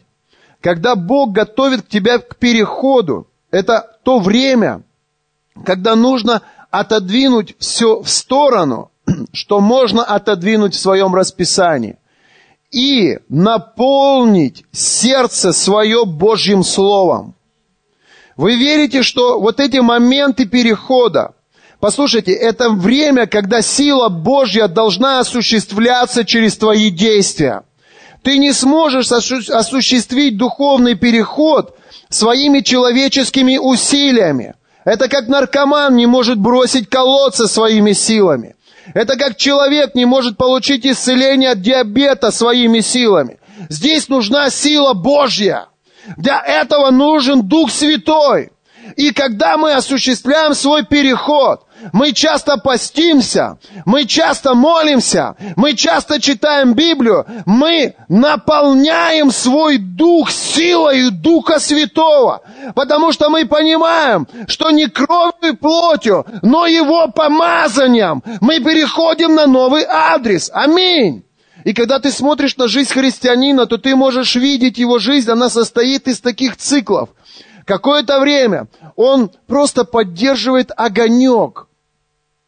[SPEAKER 1] Когда Бог готовит тебя к переходу, это то время, когда нужно отодвинуть все в сторону, что можно отодвинуть в своем расписании, и наполнить сердце свое Божьим Словом. Вы верите, что вот эти моменты перехода, послушайте, это время, когда сила Божья должна осуществляться через твои действия. Ты не сможешь осуществить духовный переход своими человеческими усилиями. Это как наркоман не может бросить колодцы своими силами. Это как человек не может получить исцеление от диабета своими силами. Здесь нужна сила Божья. Для этого нужен Дух Святой. И когда мы осуществляем свой переход, мы часто постимся, мы часто молимся, мы часто читаем Библию, мы наполняем свой дух силой Духа Святого, потому что мы понимаем, что не кровью и плотью, но Его помазанием мы переходим на новый адрес. Аминь. И когда ты смотришь на жизнь христианина, то ты можешь видеть его жизнь, она состоит из таких циклов. Какое-то время он просто поддерживает огонек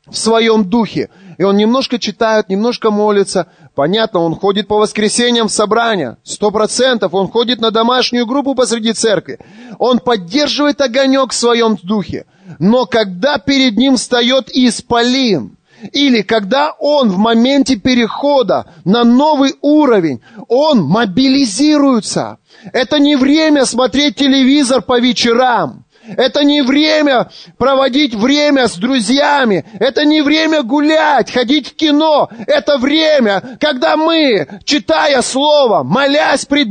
[SPEAKER 1] в своем духе. И он немножко читает, немножко молится. Понятно, он ходит по воскресеньям в собрания. Сто процентов. Он ходит на домашнюю группу посреди церкви. Он поддерживает огонек в своем духе. Но когда перед ним встает исполин, или когда он в моменте перехода на новый уровень, он мобилизируется. Это не время смотреть телевизор по вечерам. Это не время проводить время с друзьями. Это не время гулять, ходить в кино. Это время, когда мы, читая Слово, молясь пред,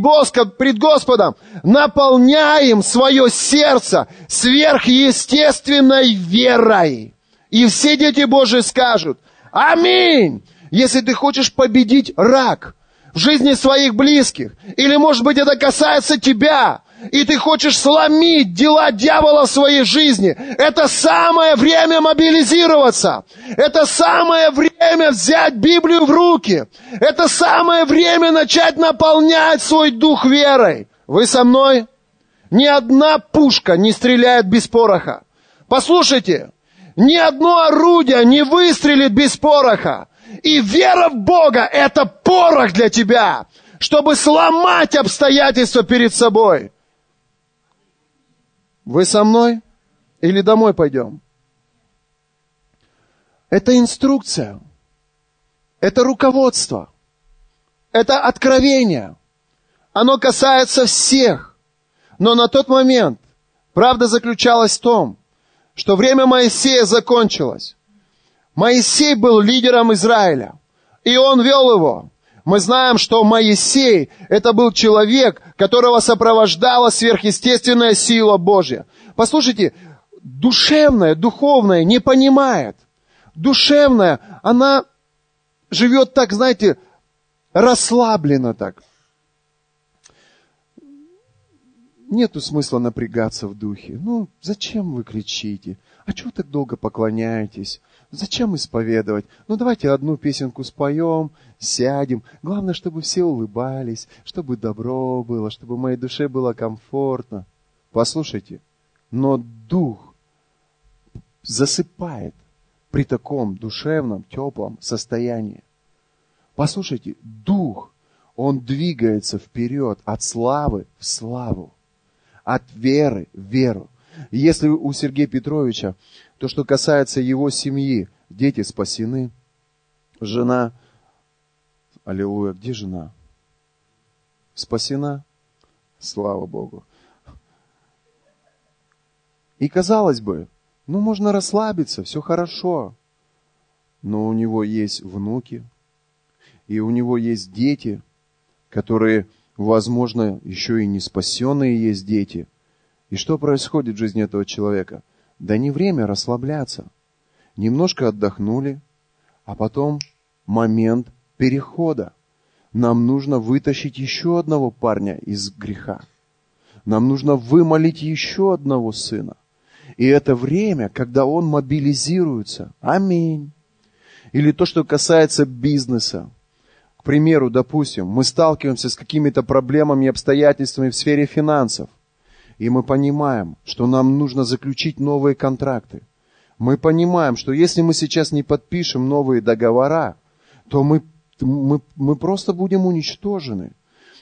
[SPEAKER 1] пред Господом, наполняем свое сердце сверхъестественной верой. И все дети Божьи скажут, аминь. Если ты хочешь победить рак в жизни своих близких, или, может быть, это касается тебя, и ты хочешь сломить дела дьявола в своей жизни, это самое время мобилизироваться. Это самое время взять Библию в руки. Это самое время начать наполнять свой дух верой. Вы со мной? Ни одна пушка не стреляет без пороха. Послушайте, ни одно орудие не выстрелит без пороха. И вера в Бога – это порох для тебя, чтобы сломать обстоятельства перед собой. Вы со мной? Или домой пойдем? Это инструкция. Это руководство. Это откровение. Оно касается всех. Но на тот момент правда заключалась в том, что время Моисея закончилось. Моисей был лидером Израиля, и он вел его. Мы знаем, что Моисей – это был человек, которого сопровождала сверхъестественная сила Божья. Послушайте, душевная, духовная не понимает. Душевная, она живет так, знаете, расслабленно так. Нету смысла напрягаться в духе. Ну, зачем вы кричите? А чего так долго поклоняетесь? Зачем исповедовать? Ну, давайте одну песенку споем, сядем. Главное, чтобы все улыбались, чтобы добро было, чтобы моей душе было комфортно. Послушайте, но дух засыпает при таком душевном, теплом состоянии. Послушайте, дух, он двигается вперед от славы в славу, от веры в веру. Если у Сергея Петровича то, что касается его семьи, дети спасены, жена, аллилуйя, где жена? Спасена? Слава Богу. И казалось бы, ну можно расслабиться, все хорошо. Но у него есть внуки, и у него есть дети, которые, возможно, еще и не спасенные есть дети. И что происходит в жизни этого человека? Да не время расслабляться. Немножко отдохнули, а потом момент перехода. Нам нужно вытащить еще одного парня из греха. Нам нужно вымолить еще одного сына. И это время, когда он мобилизируется. Аминь. Или то, что касается бизнеса. К примеру, допустим, мы сталкиваемся с какими-то проблемами и обстоятельствами в сфере финансов – и мы понимаем, что нам нужно заключить новые контракты. Мы понимаем, что если мы сейчас не подпишем новые договора, то мы, мы, мы просто будем уничтожены.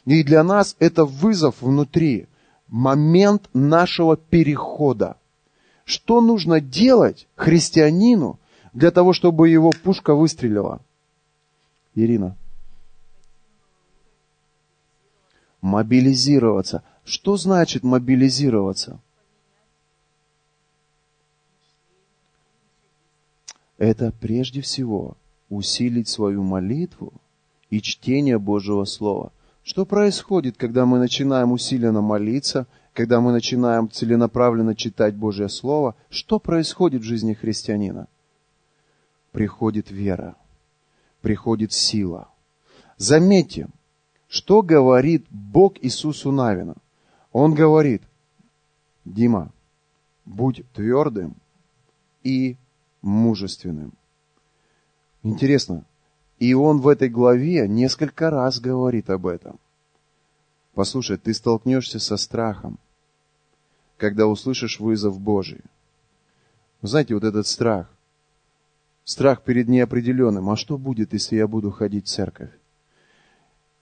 [SPEAKER 1] И для нас это вызов внутри, момент нашего перехода. Что нужно делать христианину для того, чтобы его пушка выстрелила? Ирина. Мобилизироваться. Что значит мобилизироваться? Это прежде всего усилить свою молитву и чтение Божьего Слова. Что происходит, когда мы начинаем усиленно молиться, когда мы начинаем целенаправленно читать Божье Слово? Что происходит в жизни христианина? Приходит вера, приходит сила. Заметьте, что говорит Бог Иисусу Навину – он говорит, Дима, будь твердым и мужественным. Интересно, и он в этой главе несколько раз говорит об этом. Послушай, ты столкнешься со страхом, когда услышишь вызов Божий. Знаете, вот этот страх, страх перед неопределенным. А что будет, если я буду ходить в церковь?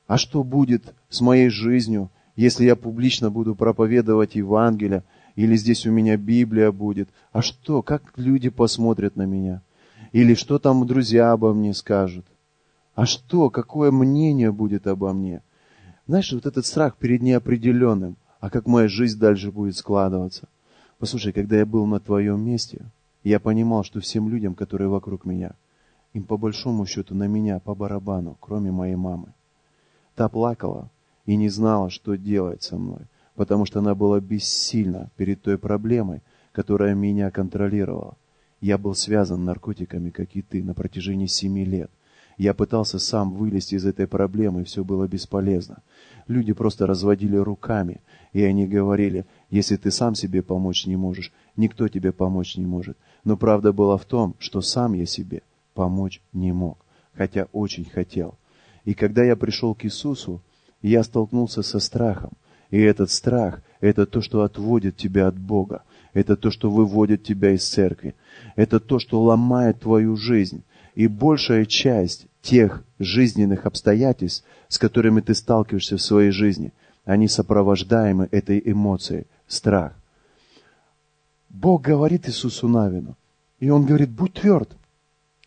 [SPEAKER 1] А что будет с моей жизнью, если я публично буду проповедовать Евангелие, или здесь у меня Библия будет, а что, как люди посмотрят на меня? Или что там друзья обо мне скажут? А что, какое мнение будет обо мне? Знаешь, вот этот страх перед неопределенным, а как моя жизнь дальше будет складываться. Послушай, когда я был на твоем месте, я понимал, что всем людям, которые вокруг меня, им по большому счету на меня по барабану, кроме моей мамы. Та плакала и не знала, что делать со мной, потому что она была бессильна перед той проблемой, которая меня контролировала. Я был связан наркотиками, как и ты, на протяжении семи лет. Я пытался сам вылезти из этой проблемы, и все было бесполезно. Люди просто разводили руками, и они говорили, если ты сам себе помочь не можешь, никто тебе помочь не может. Но правда была в том, что сам я себе помочь не мог, хотя очень хотел. И когда я пришел к Иисусу, я столкнулся со страхом. И этот страх – это то, что отводит тебя от Бога. Это то, что выводит тебя из церкви. Это то, что ломает твою жизнь. И большая часть тех жизненных обстоятельств, с которыми ты сталкиваешься в своей жизни, они сопровождаемы этой эмоцией – страх. Бог говорит Иисусу Навину, и Он говорит, будь тверд,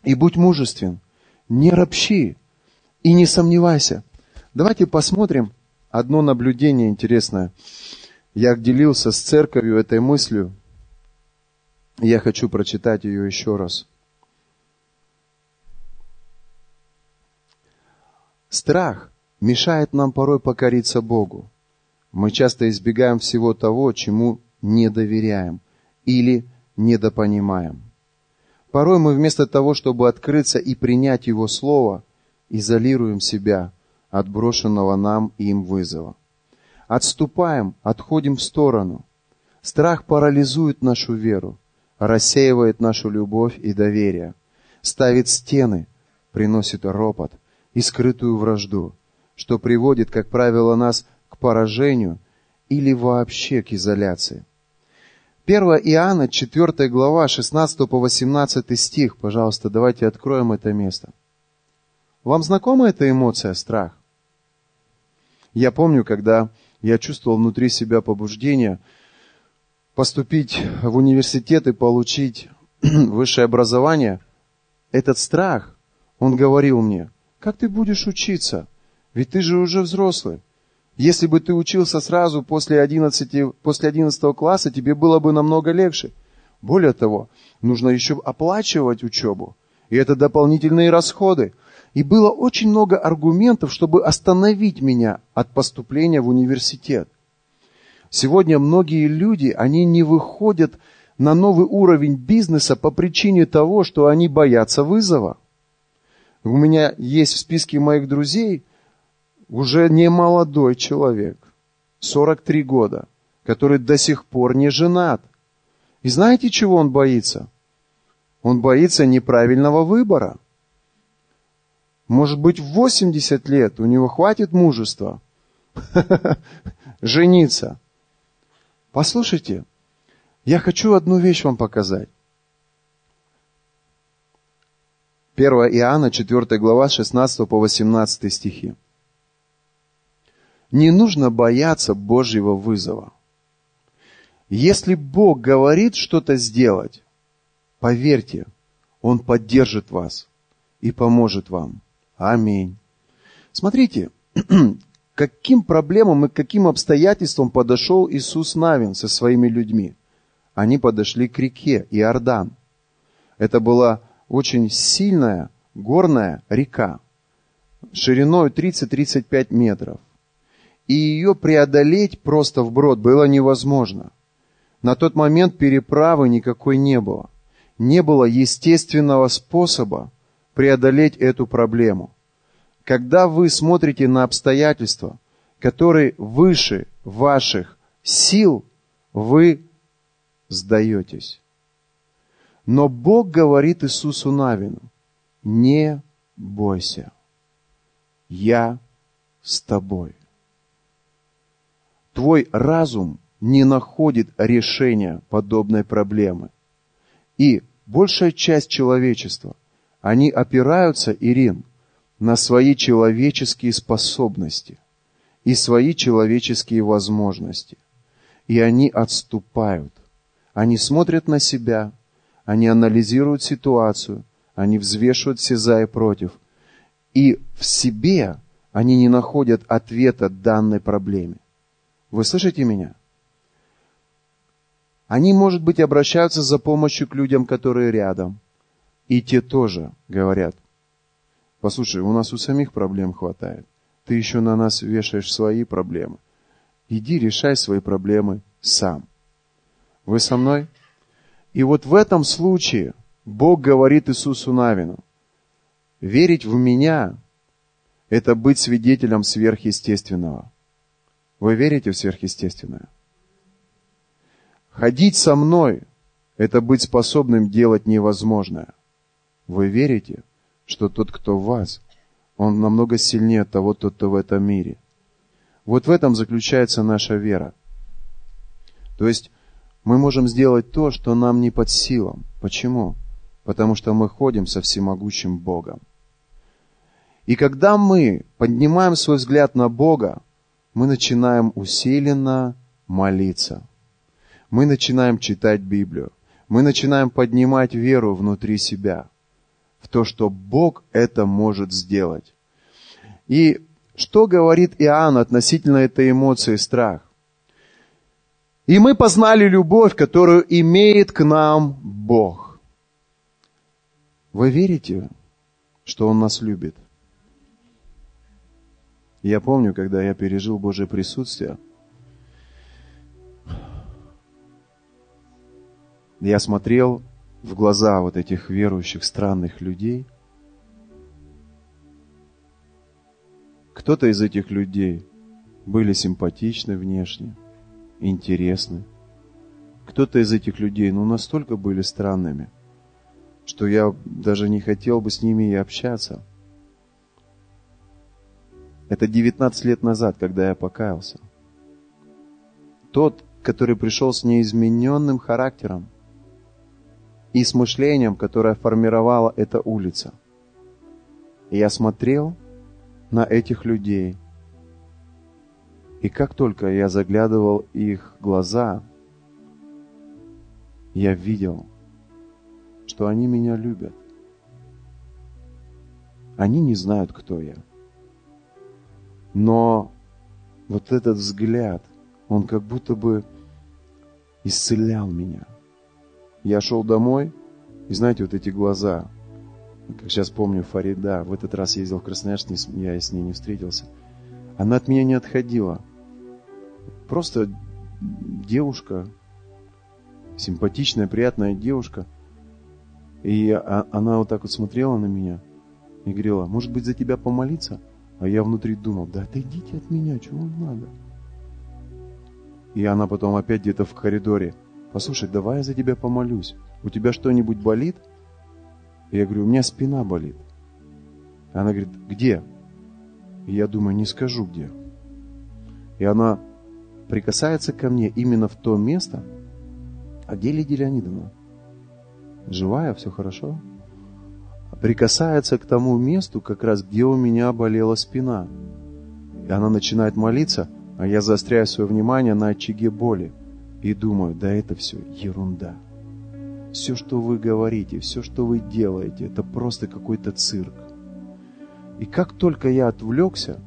[SPEAKER 1] и будь мужествен, не ропщи и не сомневайся. Давайте посмотрим одно наблюдение интересное. Я делился с церковью этой мыслью. Я хочу прочитать ее еще раз. Страх мешает нам порой покориться Богу. Мы часто избегаем всего того, чему не доверяем или недопонимаем. Порой мы вместо того, чтобы открыться и принять Его Слово, изолируем себя от брошенного нам им вызова. Отступаем, отходим в сторону. Страх парализует нашу веру, рассеивает нашу любовь и доверие, ставит стены, приносит ропот и скрытую вражду, что приводит, как правило, нас к поражению или вообще к изоляции. 1 Иоанна, 4 глава, 16 по 18 стих. Пожалуйста, давайте откроем это место. Вам знакома эта эмоция, страх? Я помню, когда я чувствовал внутри себя побуждение поступить в университет и получить высшее образование, этот страх, он говорил мне, как ты будешь учиться? Ведь ты же уже взрослый. Если бы ты учился сразу после 11, после 11 класса, тебе было бы намного легче. Более того, нужно еще оплачивать учебу. И это дополнительные расходы. И было очень много аргументов, чтобы остановить меня от поступления в университет. Сегодня многие люди, они не выходят на новый уровень бизнеса по причине того, что они боятся вызова. У меня есть в списке моих друзей уже не молодой человек, 43 года, который до сих пор не женат. И знаете, чего он боится? Он боится неправильного выбора. Может быть, в 80 лет у него хватит мужества жениться. Послушайте, я хочу одну вещь вам показать. 1 Иоанна, 4 глава, 16 по 18 стихи. Не нужно бояться Божьего вызова. Если Бог говорит что-то сделать, поверьте, Он поддержит вас и поможет вам. Аминь. Смотрите, каким проблемам и каким обстоятельствам подошел Иисус Навин со своими людьми. Они подошли к реке Иордан. Это была очень сильная горная река, шириной 30-35 метров и ее преодолеть просто вброд было невозможно. На тот момент переправы никакой не было. Не было естественного способа преодолеть эту проблему. Когда вы смотрите на обстоятельства, которые выше ваших сил, вы сдаетесь. Но Бог говорит Иисусу Навину, не бойся, я с тобой. Твой разум не находит решения подобной проблемы. И большая часть человечества, они опираются, Ирин, на свои человеческие способности и свои человеческие возможности. И они отступают. Они смотрят на себя, они анализируют ситуацию, они взвешивают все за и против. И в себе они не находят ответа данной проблеме. Вы слышите меня? Они, может быть, обращаются за помощью к людям, которые рядом. И те тоже говорят, послушай, у нас у самих проблем хватает. Ты еще на нас вешаешь свои проблемы. Иди решай свои проблемы сам. Вы со мной? И вот в этом случае Бог говорит Иисусу Навину, верить в меня – это быть свидетелем сверхъестественного. Вы верите в сверхъестественное? Ходить со мной – это быть способным делать невозможное. Вы верите, что тот, кто в вас, он намного сильнее того, тот, кто в этом мире. Вот в этом заключается наша вера. То есть мы можем сделать то, что нам не под силам. Почему? Потому что мы ходим со всемогущим Богом. И когда мы поднимаем свой взгляд на Бога, мы начинаем усиленно молиться. Мы начинаем читать Библию. Мы начинаем поднимать веру внутри себя в то, что Бог это может сделать. И что говорит Иоанн относительно этой эмоции страх? И мы познали любовь, которую имеет к нам Бог. Вы верите, что Он нас любит? Я помню, когда я пережил Божье присутствие, я смотрел в глаза вот этих верующих странных людей. Кто-то из этих людей были симпатичны внешне, интересны. Кто-то из этих людей, ну, настолько были странными, что я даже не хотел бы с ними и общаться. Это 19 лет назад, когда я покаялся. Тот, который пришел с неизмененным характером и с мышлением, которое формировала эта улица. И я смотрел на этих людей – и как только я заглядывал их глаза, я видел, что они меня любят. Они не знают, кто я. Но вот этот взгляд, он как будто бы исцелял меня. Я шел домой, и знаете, вот эти глаза, как сейчас помню Фарида, в этот раз ездил в Красноярск, я с ней не встретился. Она от меня не отходила – Просто девушка, симпатичная, приятная девушка. И она вот так вот смотрела на меня и говорила, может быть, за тебя помолиться? А я внутри думал, да отойдите от меня, чего вам надо? И она потом опять где-то в коридоре, послушай, давай я за тебя помолюсь. У тебя что-нибудь болит? Я говорю, у меня спина болит. Она говорит, где? Я думаю, не скажу где. И она прикасается ко мне именно в то место, а где Лидия Леонидовна? Живая, все хорошо? Прикасается к тому месту, как раз где у меня болела спина. И она начинает молиться, а я заостряю свое внимание на очаге боли. И думаю, да это все ерунда. Все, что вы говорите, все, что вы делаете, это просто какой-то цирк. И как только я отвлекся,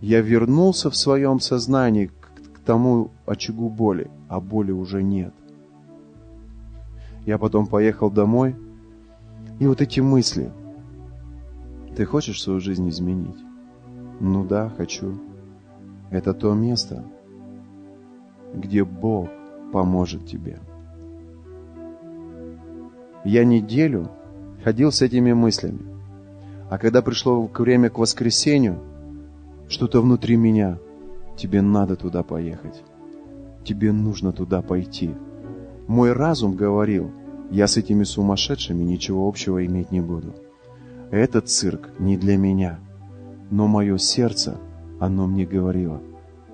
[SPEAKER 1] я вернулся в своем сознании к, тому очагу боли, а боли уже нет. Я потом поехал домой, и вот эти мысли. Ты хочешь свою жизнь изменить? Ну да, хочу. Это то место, где Бог поможет тебе. Я неделю ходил с этими мыслями. А когда пришло время к воскресенью, что-то внутри меня. Тебе надо туда поехать. Тебе нужно туда пойти. Мой разум говорил, я с этими сумасшедшими ничего общего иметь не буду. Этот цирк не для меня. Но мое сердце, оно мне говорило,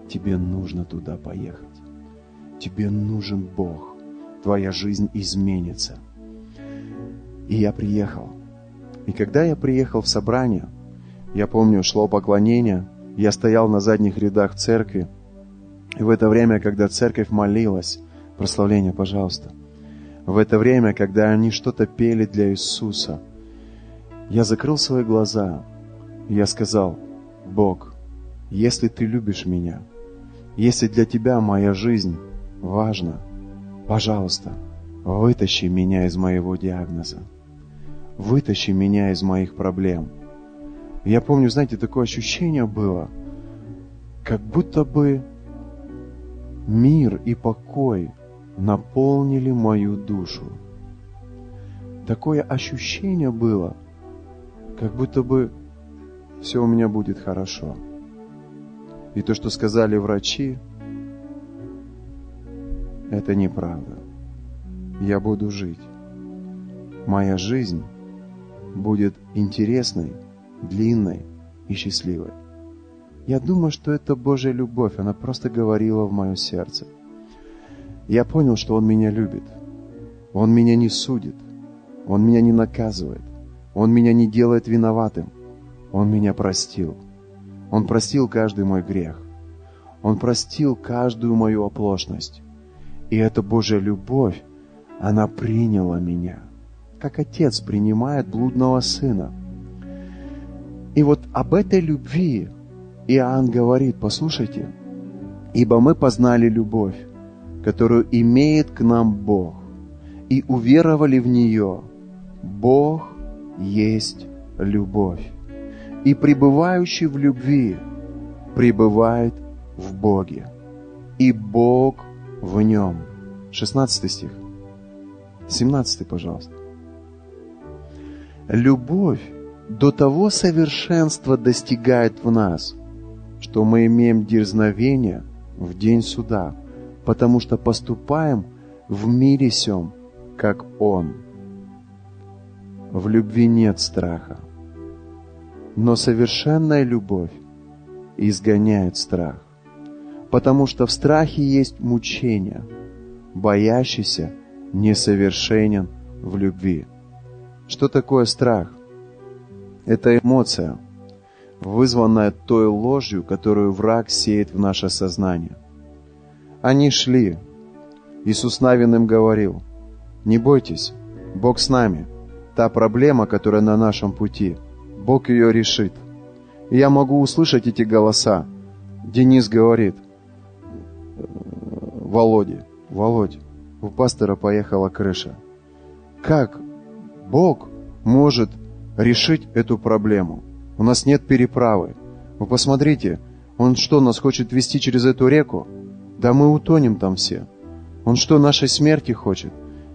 [SPEAKER 1] тебе нужно туда поехать. Тебе нужен Бог. Твоя жизнь изменится. И я приехал. И когда я приехал в собрание, я помню, шло поклонение – я стоял на задних рядах церкви, и в это время, когда церковь молилась, прославление, пожалуйста, в это время, когда они что-то пели для Иисуса, я закрыл свои глаза, и я сказал, Бог, если Ты любишь меня, если для Тебя моя жизнь важна, Пожалуйста, вытащи меня из моего диагноза. Вытащи меня из моих проблем. Я помню, знаете, такое ощущение было, как будто бы мир и покой наполнили мою душу. Такое ощущение было, как будто бы все у меня будет хорошо. И то, что сказали врачи, это неправда. Я буду жить. Моя жизнь будет интересной, длинной и счастливой. Я думаю, что это Божья любовь, она просто говорила в мое сердце. Я понял, что Он меня любит. Он меня не судит. Он меня не наказывает. Он меня не делает виноватым. Он меня простил. Он простил каждый мой грех. Он простил каждую мою оплошность. И эта Божья любовь, она приняла меня, как отец принимает блудного сына. И вот об этой любви Иоанн говорит, послушайте, «Ибо мы познали любовь, которую имеет к нам Бог, и уверовали в нее. Бог есть любовь, и пребывающий в любви пребывает в Боге, и Бог в нем. 16 стих. 17, пожалуйста. Любовь до того совершенства достигает в нас, что мы имеем дерзновение в день суда, потому что поступаем в мире сем, как Он. В любви нет страха, но совершенная любовь изгоняет страх, потому что в страхе есть мучение, боящийся несовершенен в любви. Что такое страх? Это эмоция, вызванная той ложью, которую враг сеет в наше сознание. Они шли. Иисус Навин им говорил, «Не бойтесь, Бог с нами. Та проблема, которая на нашем пути, Бог ее решит». И я могу услышать эти голоса. Денис говорит, Володе, Володь, у пастора поехала крыша. Как Бог может решить эту проблему. У нас нет переправы. Вы посмотрите, он что, нас хочет вести через эту реку? Да мы утонем там все. Он что, нашей смерти хочет?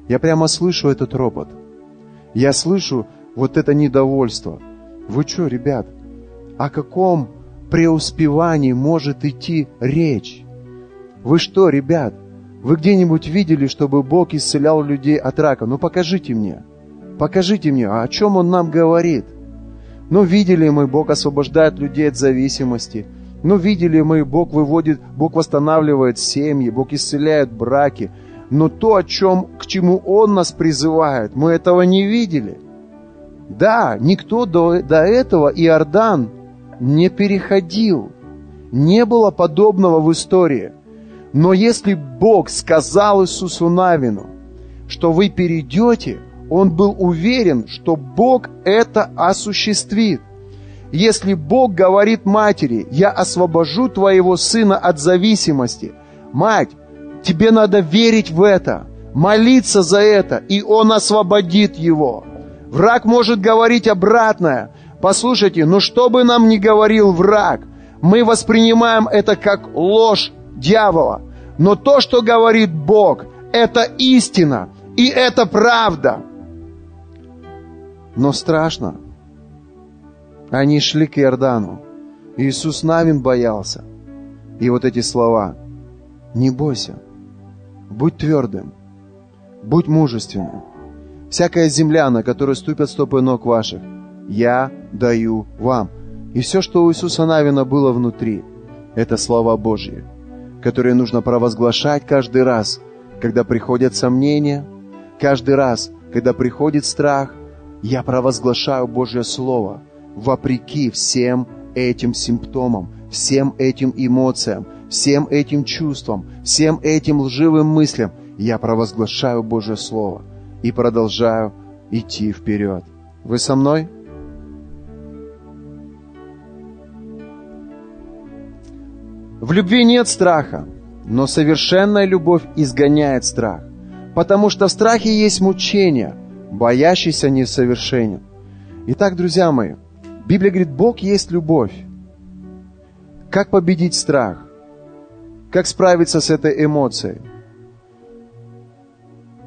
[SPEAKER 1] Я прямо слышу этот ропот. Я слышу вот это недовольство. Вы что, ребят, о каком преуспевании может идти речь? Вы что, ребят, вы где-нибудь видели, чтобы Бог исцелял людей от рака? Ну покажите мне. Покажите мне, а о чем Он нам говорит? Ну, видели мы, Бог освобождает людей от зависимости. Ну, видели мы, Бог выводит, Бог восстанавливает семьи, Бог исцеляет браки. Но то, о чем, к чему Он нас призывает, мы этого не видели. Да, никто до, до этого Иордан не переходил. Не было подобного в истории. Но если Бог сказал Иисусу Навину, что вы перейдете, он был уверен, что Бог это осуществит. Если Бог говорит матери, я освобожу твоего сына от зависимости, мать, тебе надо верить в это, молиться за это, и он освободит его. Враг может говорить обратное. Послушайте, но что бы нам ни говорил враг, мы воспринимаем это как ложь дьявола. Но то, что говорит Бог, это истина, и это правда но страшно. Они шли к Иордану. Иисус Навин боялся. И вот эти слова. Не бойся. Будь твердым. Будь мужественным. Всякая земля, на которой ступят стопы ног ваших, я даю вам. И все, что у Иисуса Навина было внутри, это слова Божьи, которые нужно провозглашать каждый раз, когда приходят сомнения, каждый раз, когда приходит страх, я провозглашаю Божье Слово вопреки всем этим симптомам, всем этим эмоциям, всем этим чувствам, всем этим лживым мыслям. Я провозглашаю Божье Слово и продолжаю идти вперед. Вы со мной? В любви нет страха, но совершенная любовь изгоняет страх, Потому что в страхе есть мучение, боящийся несовершенен. Итак, друзья мои, Библия говорит, Бог есть любовь. Как победить страх? Как справиться с этой эмоцией?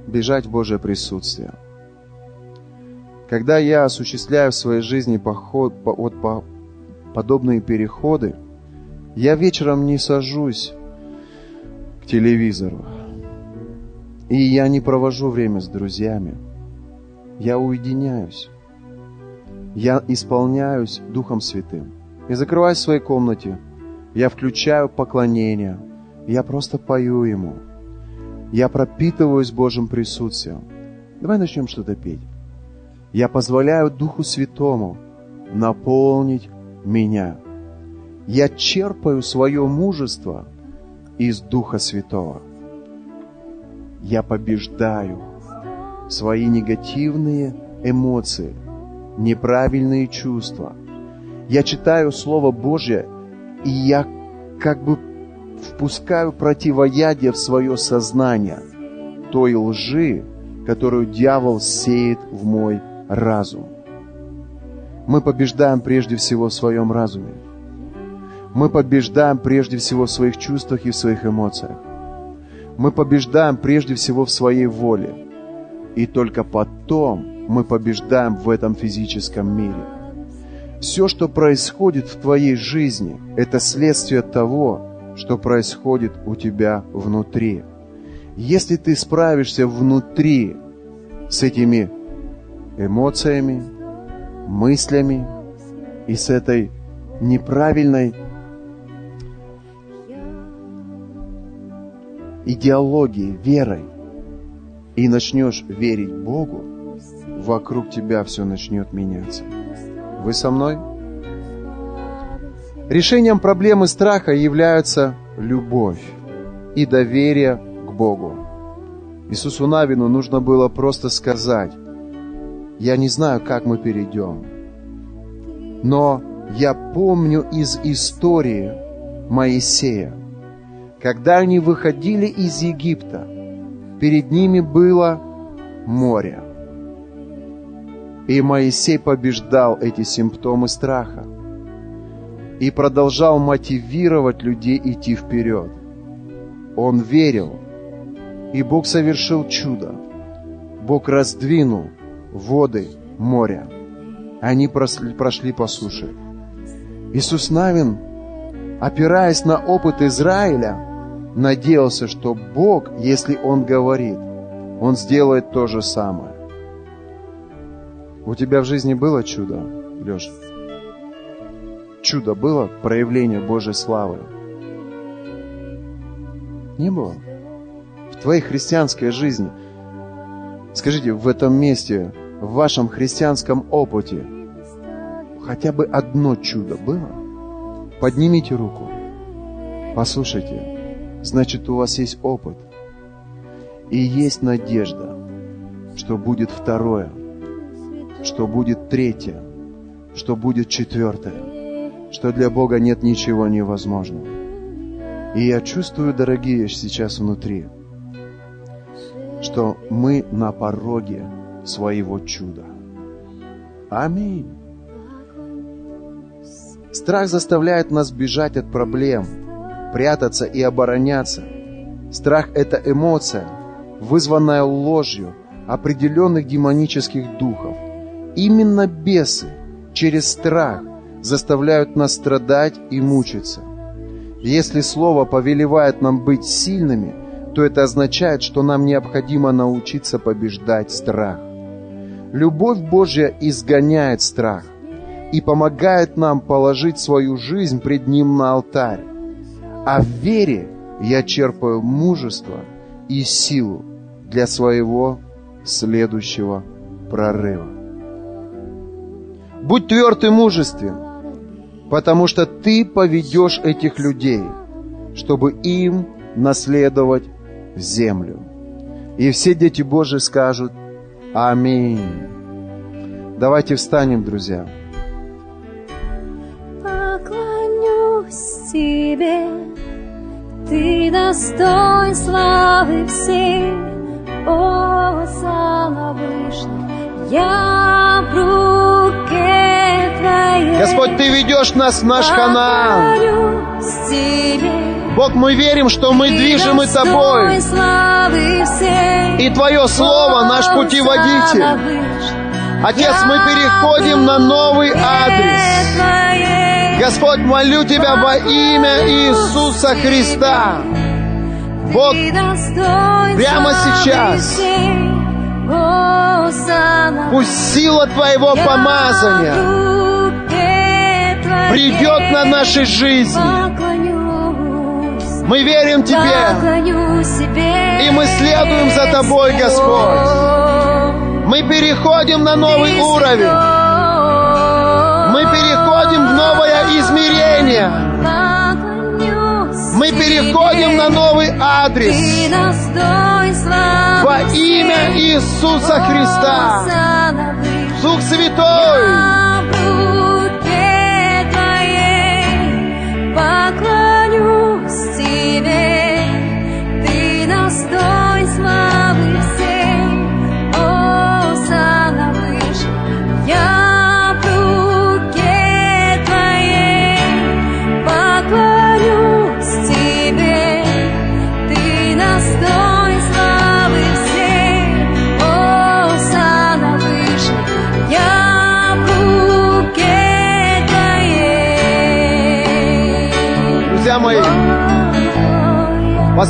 [SPEAKER 1] Бежать в Божье присутствие. Когда я осуществляю в своей жизни поход, по, вот, по, подобные переходы, я вечером не сажусь к телевизору. И я не провожу время с друзьями. Я уединяюсь. Я исполняюсь Духом Святым. Я закрываюсь в своей комнате. Я включаю поклонение. Я просто пою Ему. Я пропитываюсь Божьим присутствием. Давай начнем что-то петь. Я позволяю Духу Святому наполнить меня. Я черпаю свое мужество из Духа Святого. Я побеждаю свои негативные эмоции, неправильные чувства. Я читаю Слово Божье, и я как бы впускаю противоядие в свое сознание той лжи, которую дьявол сеет в мой разум. Мы побеждаем прежде всего в своем разуме. Мы побеждаем прежде всего в своих чувствах и в своих эмоциях. Мы побеждаем прежде всего в своей воле. И только потом мы побеждаем в этом физическом мире. Все, что происходит в твоей жизни, это следствие того, что происходит у тебя внутри. Если ты справишься внутри с этими эмоциями, мыслями и с этой неправильной идеологией, верой, и начнешь верить Богу, вокруг тебя все начнет меняться. Вы со мной? Решением проблемы страха являются любовь и доверие к Богу. Иисусу Навину нужно было просто сказать, я не знаю, как мы перейдем, но я помню из истории Моисея, когда они выходили из Египта, перед ними было море. И Моисей побеждал эти симптомы страха и продолжал мотивировать людей идти вперед. Он верил, и Бог совершил чудо. Бог раздвинул воды моря. Они прошли, прошли по суше. Иисус Навин, опираясь на опыт Израиля, надеялся, что Бог, если Он говорит, Он сделает то же самое. У тебя в жизни было чудо, Леша? Чудо было, проявление Божьей славы? Не было. В твоей христианской жизни, скажите, в этом месте, в вашем христианском опыте, хотя бы одно чудо было? Поднимите руку. Послушайте, значит, у вас есть опыт. И есть надежда, что будет второе – что будет третье, что будет четвертое, что для Бога нет ничего невозможного. И я чувствую, дорогие, сейчас внутри, что мы на пороге своего чуда. Аминь. Страх заставляет нас бежать от проблем, прятаться и обороняться. Страх – это эмоция, вызванная ложью определенных демонических духов. Именно бесы через страх заставляют нас страдать и мучиться. Если Слово повелевает нам быть сильными, то это означает, что нам необходимо научиться побеждать страх. Любовь Божья изгоняет страх и помогает нам положить свою жизнь пред Ним на алтарь. А в вере я черпаю мужество и силу для своего следующего прорыва. Будь тверд и мужествен, потому что ты поведешь этих людей, чтобы им наследовать землю. И все дети Божьи скажут Аминь. Давайте встанем, друзья.
[SPEAKER 3] Поклонюсь тебе, ты достоин славы всей, О, слава Вышних, я в руке Твоей.
[SPEAKER 2] Господь, Ты ведешь нас в наш Ханаан.
[SPEAKER 3] Тебе.
[SPEAKER 2] Бог, мы верим, что мы движимы Тобой. И Твое Слово наш путеводитель. Отец, мы переходим на новый адрес. Господь, молю Тебя во имя Иисуса Христа. Бог, прямо сейчас пусть сила Твоего помазания придет на нашей жизни. Мы верим Тебе, и мы следуем за Тобой, Господь. Мы переходим на новый уровень. Мы переходим в новое измерение. Мы переходим на новый адрес. Во имя Иисуса Христа. Дух Святой,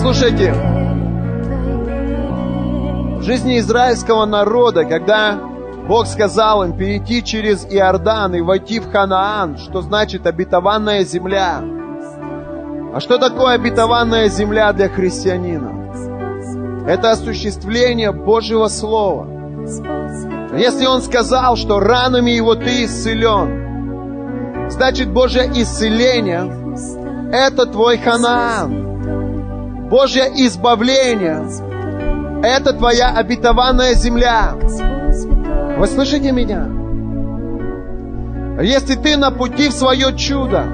[SPEAKER 2] послушайте, в жизни израильского народа, когда Бог сказал им перейти через Иордан и войти в Ханаан, что значит обетованная земля. А что такое обетованная земля для христианина? Это осуществление Божьего Слова. Если Он сказал, что ранами Его ты исцелен, значит Божье исцеление – это твой Ханаан. Божье избавление – это твоя обетованная земля. Вы слышите меня? Если ты на пути в свое чудо,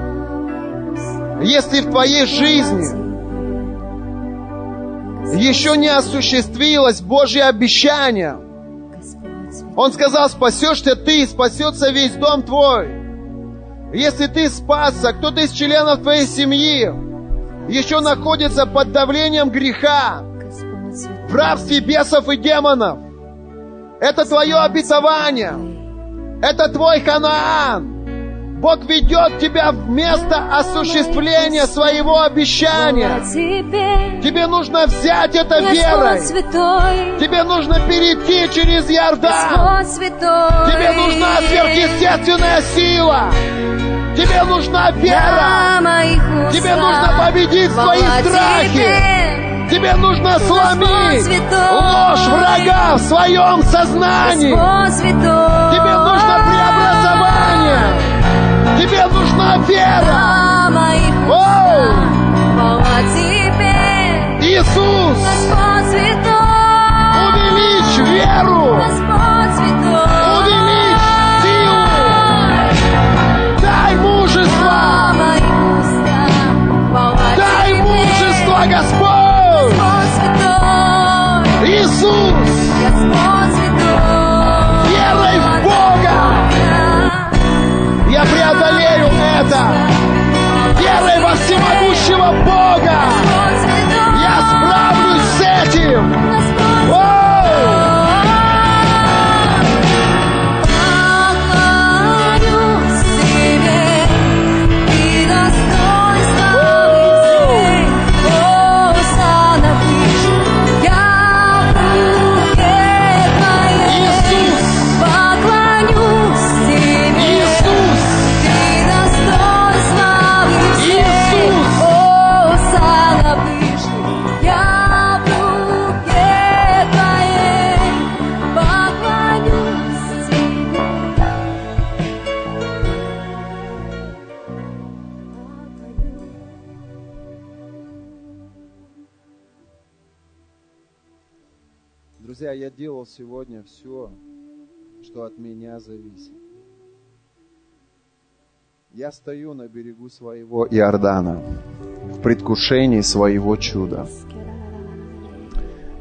[SPEAKER 2] если в твоей жизни еще не осуществилось Божье обещание, Он сказал, спасешься ты, спасется весь дом твой. Если ты спасся, кто-то из членов твоей семьи еще находится под давлением греха, в рабстве бесов и демонов, это твое обетование. Это твой Ханаан. Бог ведет тебя в место осуществления своего обещания.
[SPEAKER 3] Тебе,
[SPEAKER 2] нужно взять это верой. Тебе нужно перейти через
[SPEAKER 3] святой.
[SPEAKER 2] Тебе нужна сверхъестественная сила. Тебе нужна вера. Тебе нужно победить свои страхи.
[SPEAKER 3] Тебе,
[SPEAKER 2] нужно сломить ложь врага в своем сознании. Тебе нужно преобразование. Тебе нужна вера. Оу! Иисус, сегодня все, что от меня зависит. Я стою на берегу своего Иордана в предвкушении своего чуда.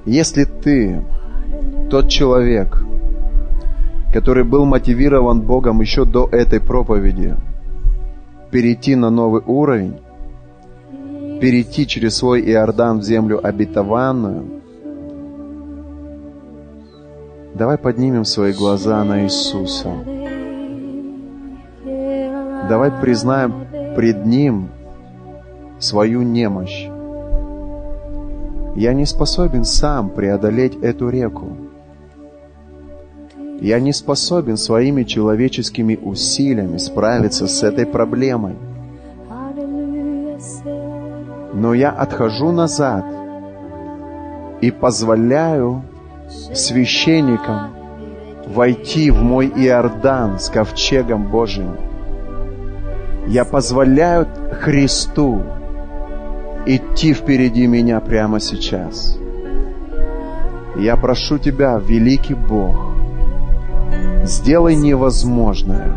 [SPEAKER 1] Если ты тот человек, который был мотивирован Богом еще до этой проповеди, перейти на новый уровень, перейти через свой Иордан в землю обетованную, давай поднимем свои глаза на Иисуса. Давай признаем пред Ним свою немощь. Я не способен сам преодолеть эту реку. Я не способен своими человеческими усилиями справиться с этой проблемой. Но я отхожу назад и позволяю священникам войти в мой Иордан с ковчегом Божьим. Я позволяю Христу идти впереди меня прямо сейчас. Я прошу Тебя, великий Бог, сделай невозможное.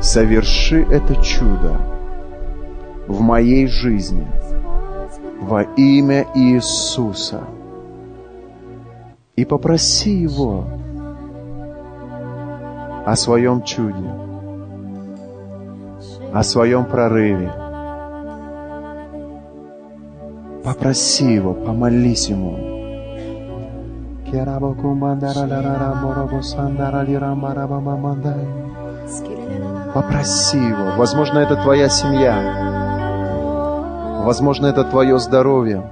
[SPEAKER 1] Соверши это чудо в моей жизни во имя Иисуса. И попроси Его о своем чуде, о своем прорыве. Попроси Его, помолись Ему. Попроси Его. Возможно, это твоя семья. Возможно, это твое здоровье.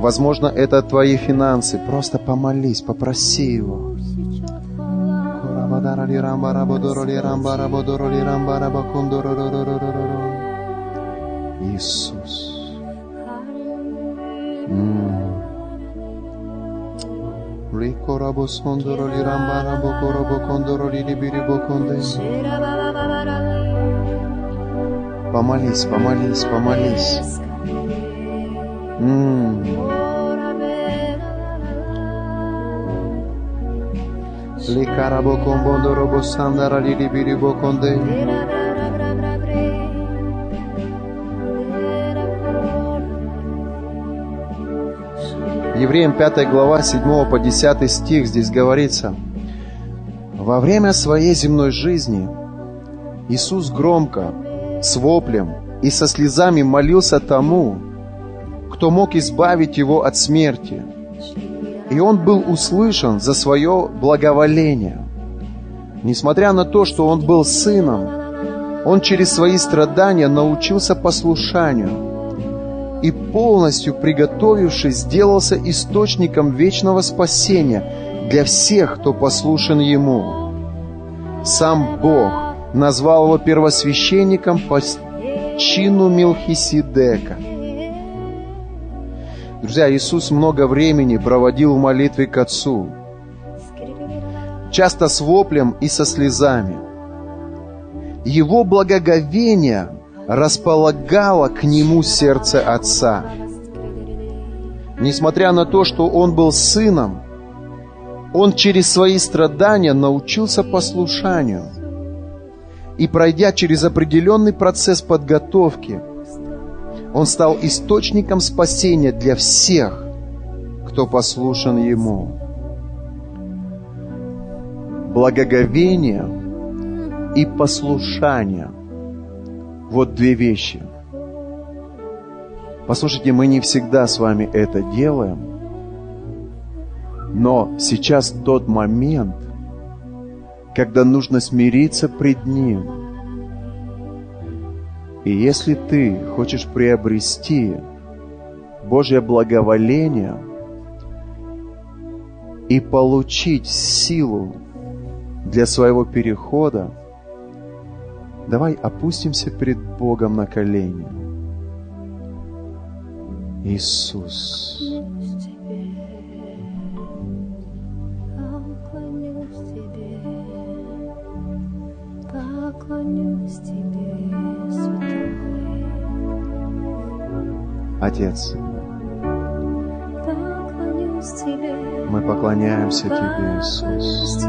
[SPEAKER 1] Возможно, это твои финансы. Просто помолись, попроси Его. Иисус. Конде. Помолись, помолись, помолись. М. Ликарабо комбондоробо сандара лирибирибо конде. Евреям 5 глава 7 по 10 стих здесь говорится, «Во время своей земной жизни Иисус громко, с воплем и со слезами молился тому, кто мог избавить его от смерти. И он был услышан за свое благоволение. Несмотря на то, что он был сыном, он через свои страдания научился послушанию – и полностью приготовившись, сделался источником вечного спасения для всех, кто послушен Ему. Сам Бог назвал его первосвященником по чину Мелхиседека. Друзья, Иисус много времени проводил в молитве к Отцу, часто с воплем и со слезами. Его благоговение – располагало к нему сердце отца. Несмотря на то, что он был сыном, он через свои страдания научился послушанию. И пройдя через определенный процесс подготовки, он стал источником спасения для всех, кто послушан ему. Благоговение и послушание – вот две вещи. Послушайте, мы не всегда с вами это делаем, но сейчас тот момент, когда нужно смириться пред Ним. И если ты хочешь приобрести Божье благоволение и получить силу для своего перехода, Давай опустимся перед Богом на колени. Иисус.
[SPEAKER 3] Тебе, поклонюсь тебе,
[SPEAKER 1] Отец, мы поклоняемся Тебе, Иисус.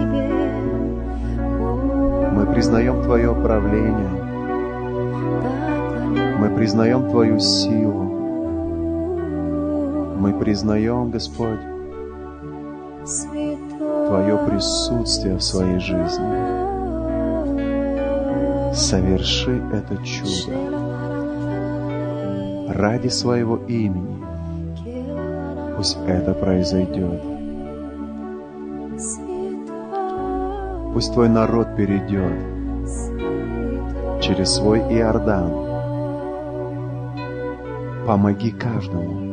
[SPEAKER 1] Мы признаем Твое правление. Мы признаем Твою силу. Мы признаем, Господь, Твое присутствие в своей жизни. Соверши это чудо ради своего имени. Пусть это произойдет. Пусть Твой народ перейдет через свой Иордан. Помоги каждому,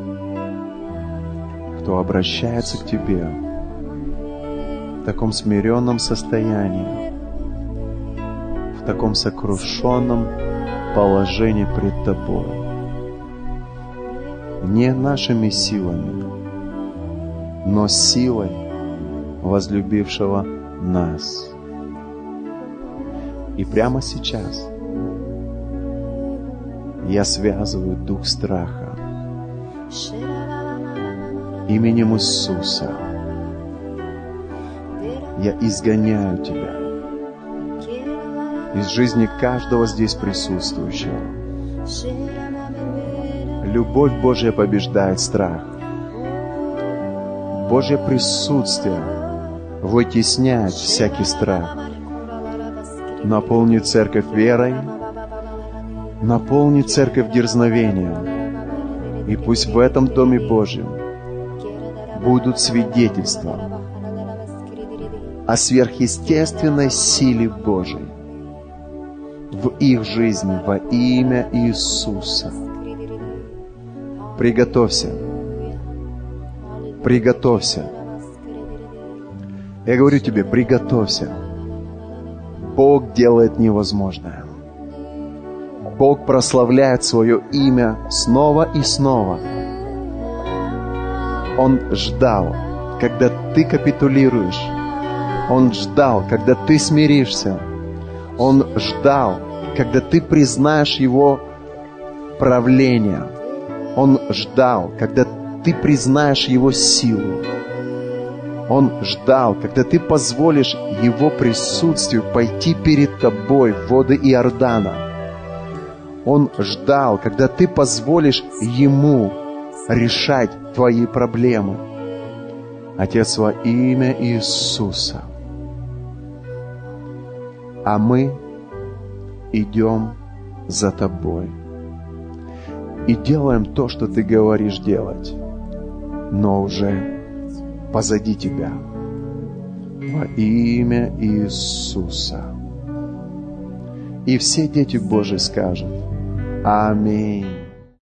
[SPEAKER 1] кто обращается к Тебе в таком смиренном состоянии, в таком сокрушенном положении пред Тобой. Не нашими силами, но силой возлюбившего нас. И прямо сейчас я связываю дух страха именем Иисуса. Я изгоняю тебя из жизни каждого здесь присутствующего. Любовь Божья побеждает страх. Божье присутствие вытесняет всякий страх. Наполни церковь верой, наполни церковь дерзновением. И пусть в этом Доме Божьем будут свидетельства о сверхъестественной силе Божией в их жизни во имя Иисуса. Приготовься. Приготовься. Я говорю тебе, приготовься. Бог делает невозможное. Бог прославляет свое имя снова и снова. Он ждал, когда ты капитулируешь. Он ждал, когда ты смиришься. Он ждал, когда ты признаешь Его правление. Он ждал, когда ты признаешь Его силу. Он ждал, когда ты позволишь Его присутствию пойти перед тобой в воды Иордана. Он ждал, когда ты позволишь Ему решать твои проблемы. Отец, во имя Иисуса. А мы идем за Тобой и делаем то, что Ты говоришь делать, но уже позади Тебя. Во имя Иисуса. И все дети Божьи скажут Аминь.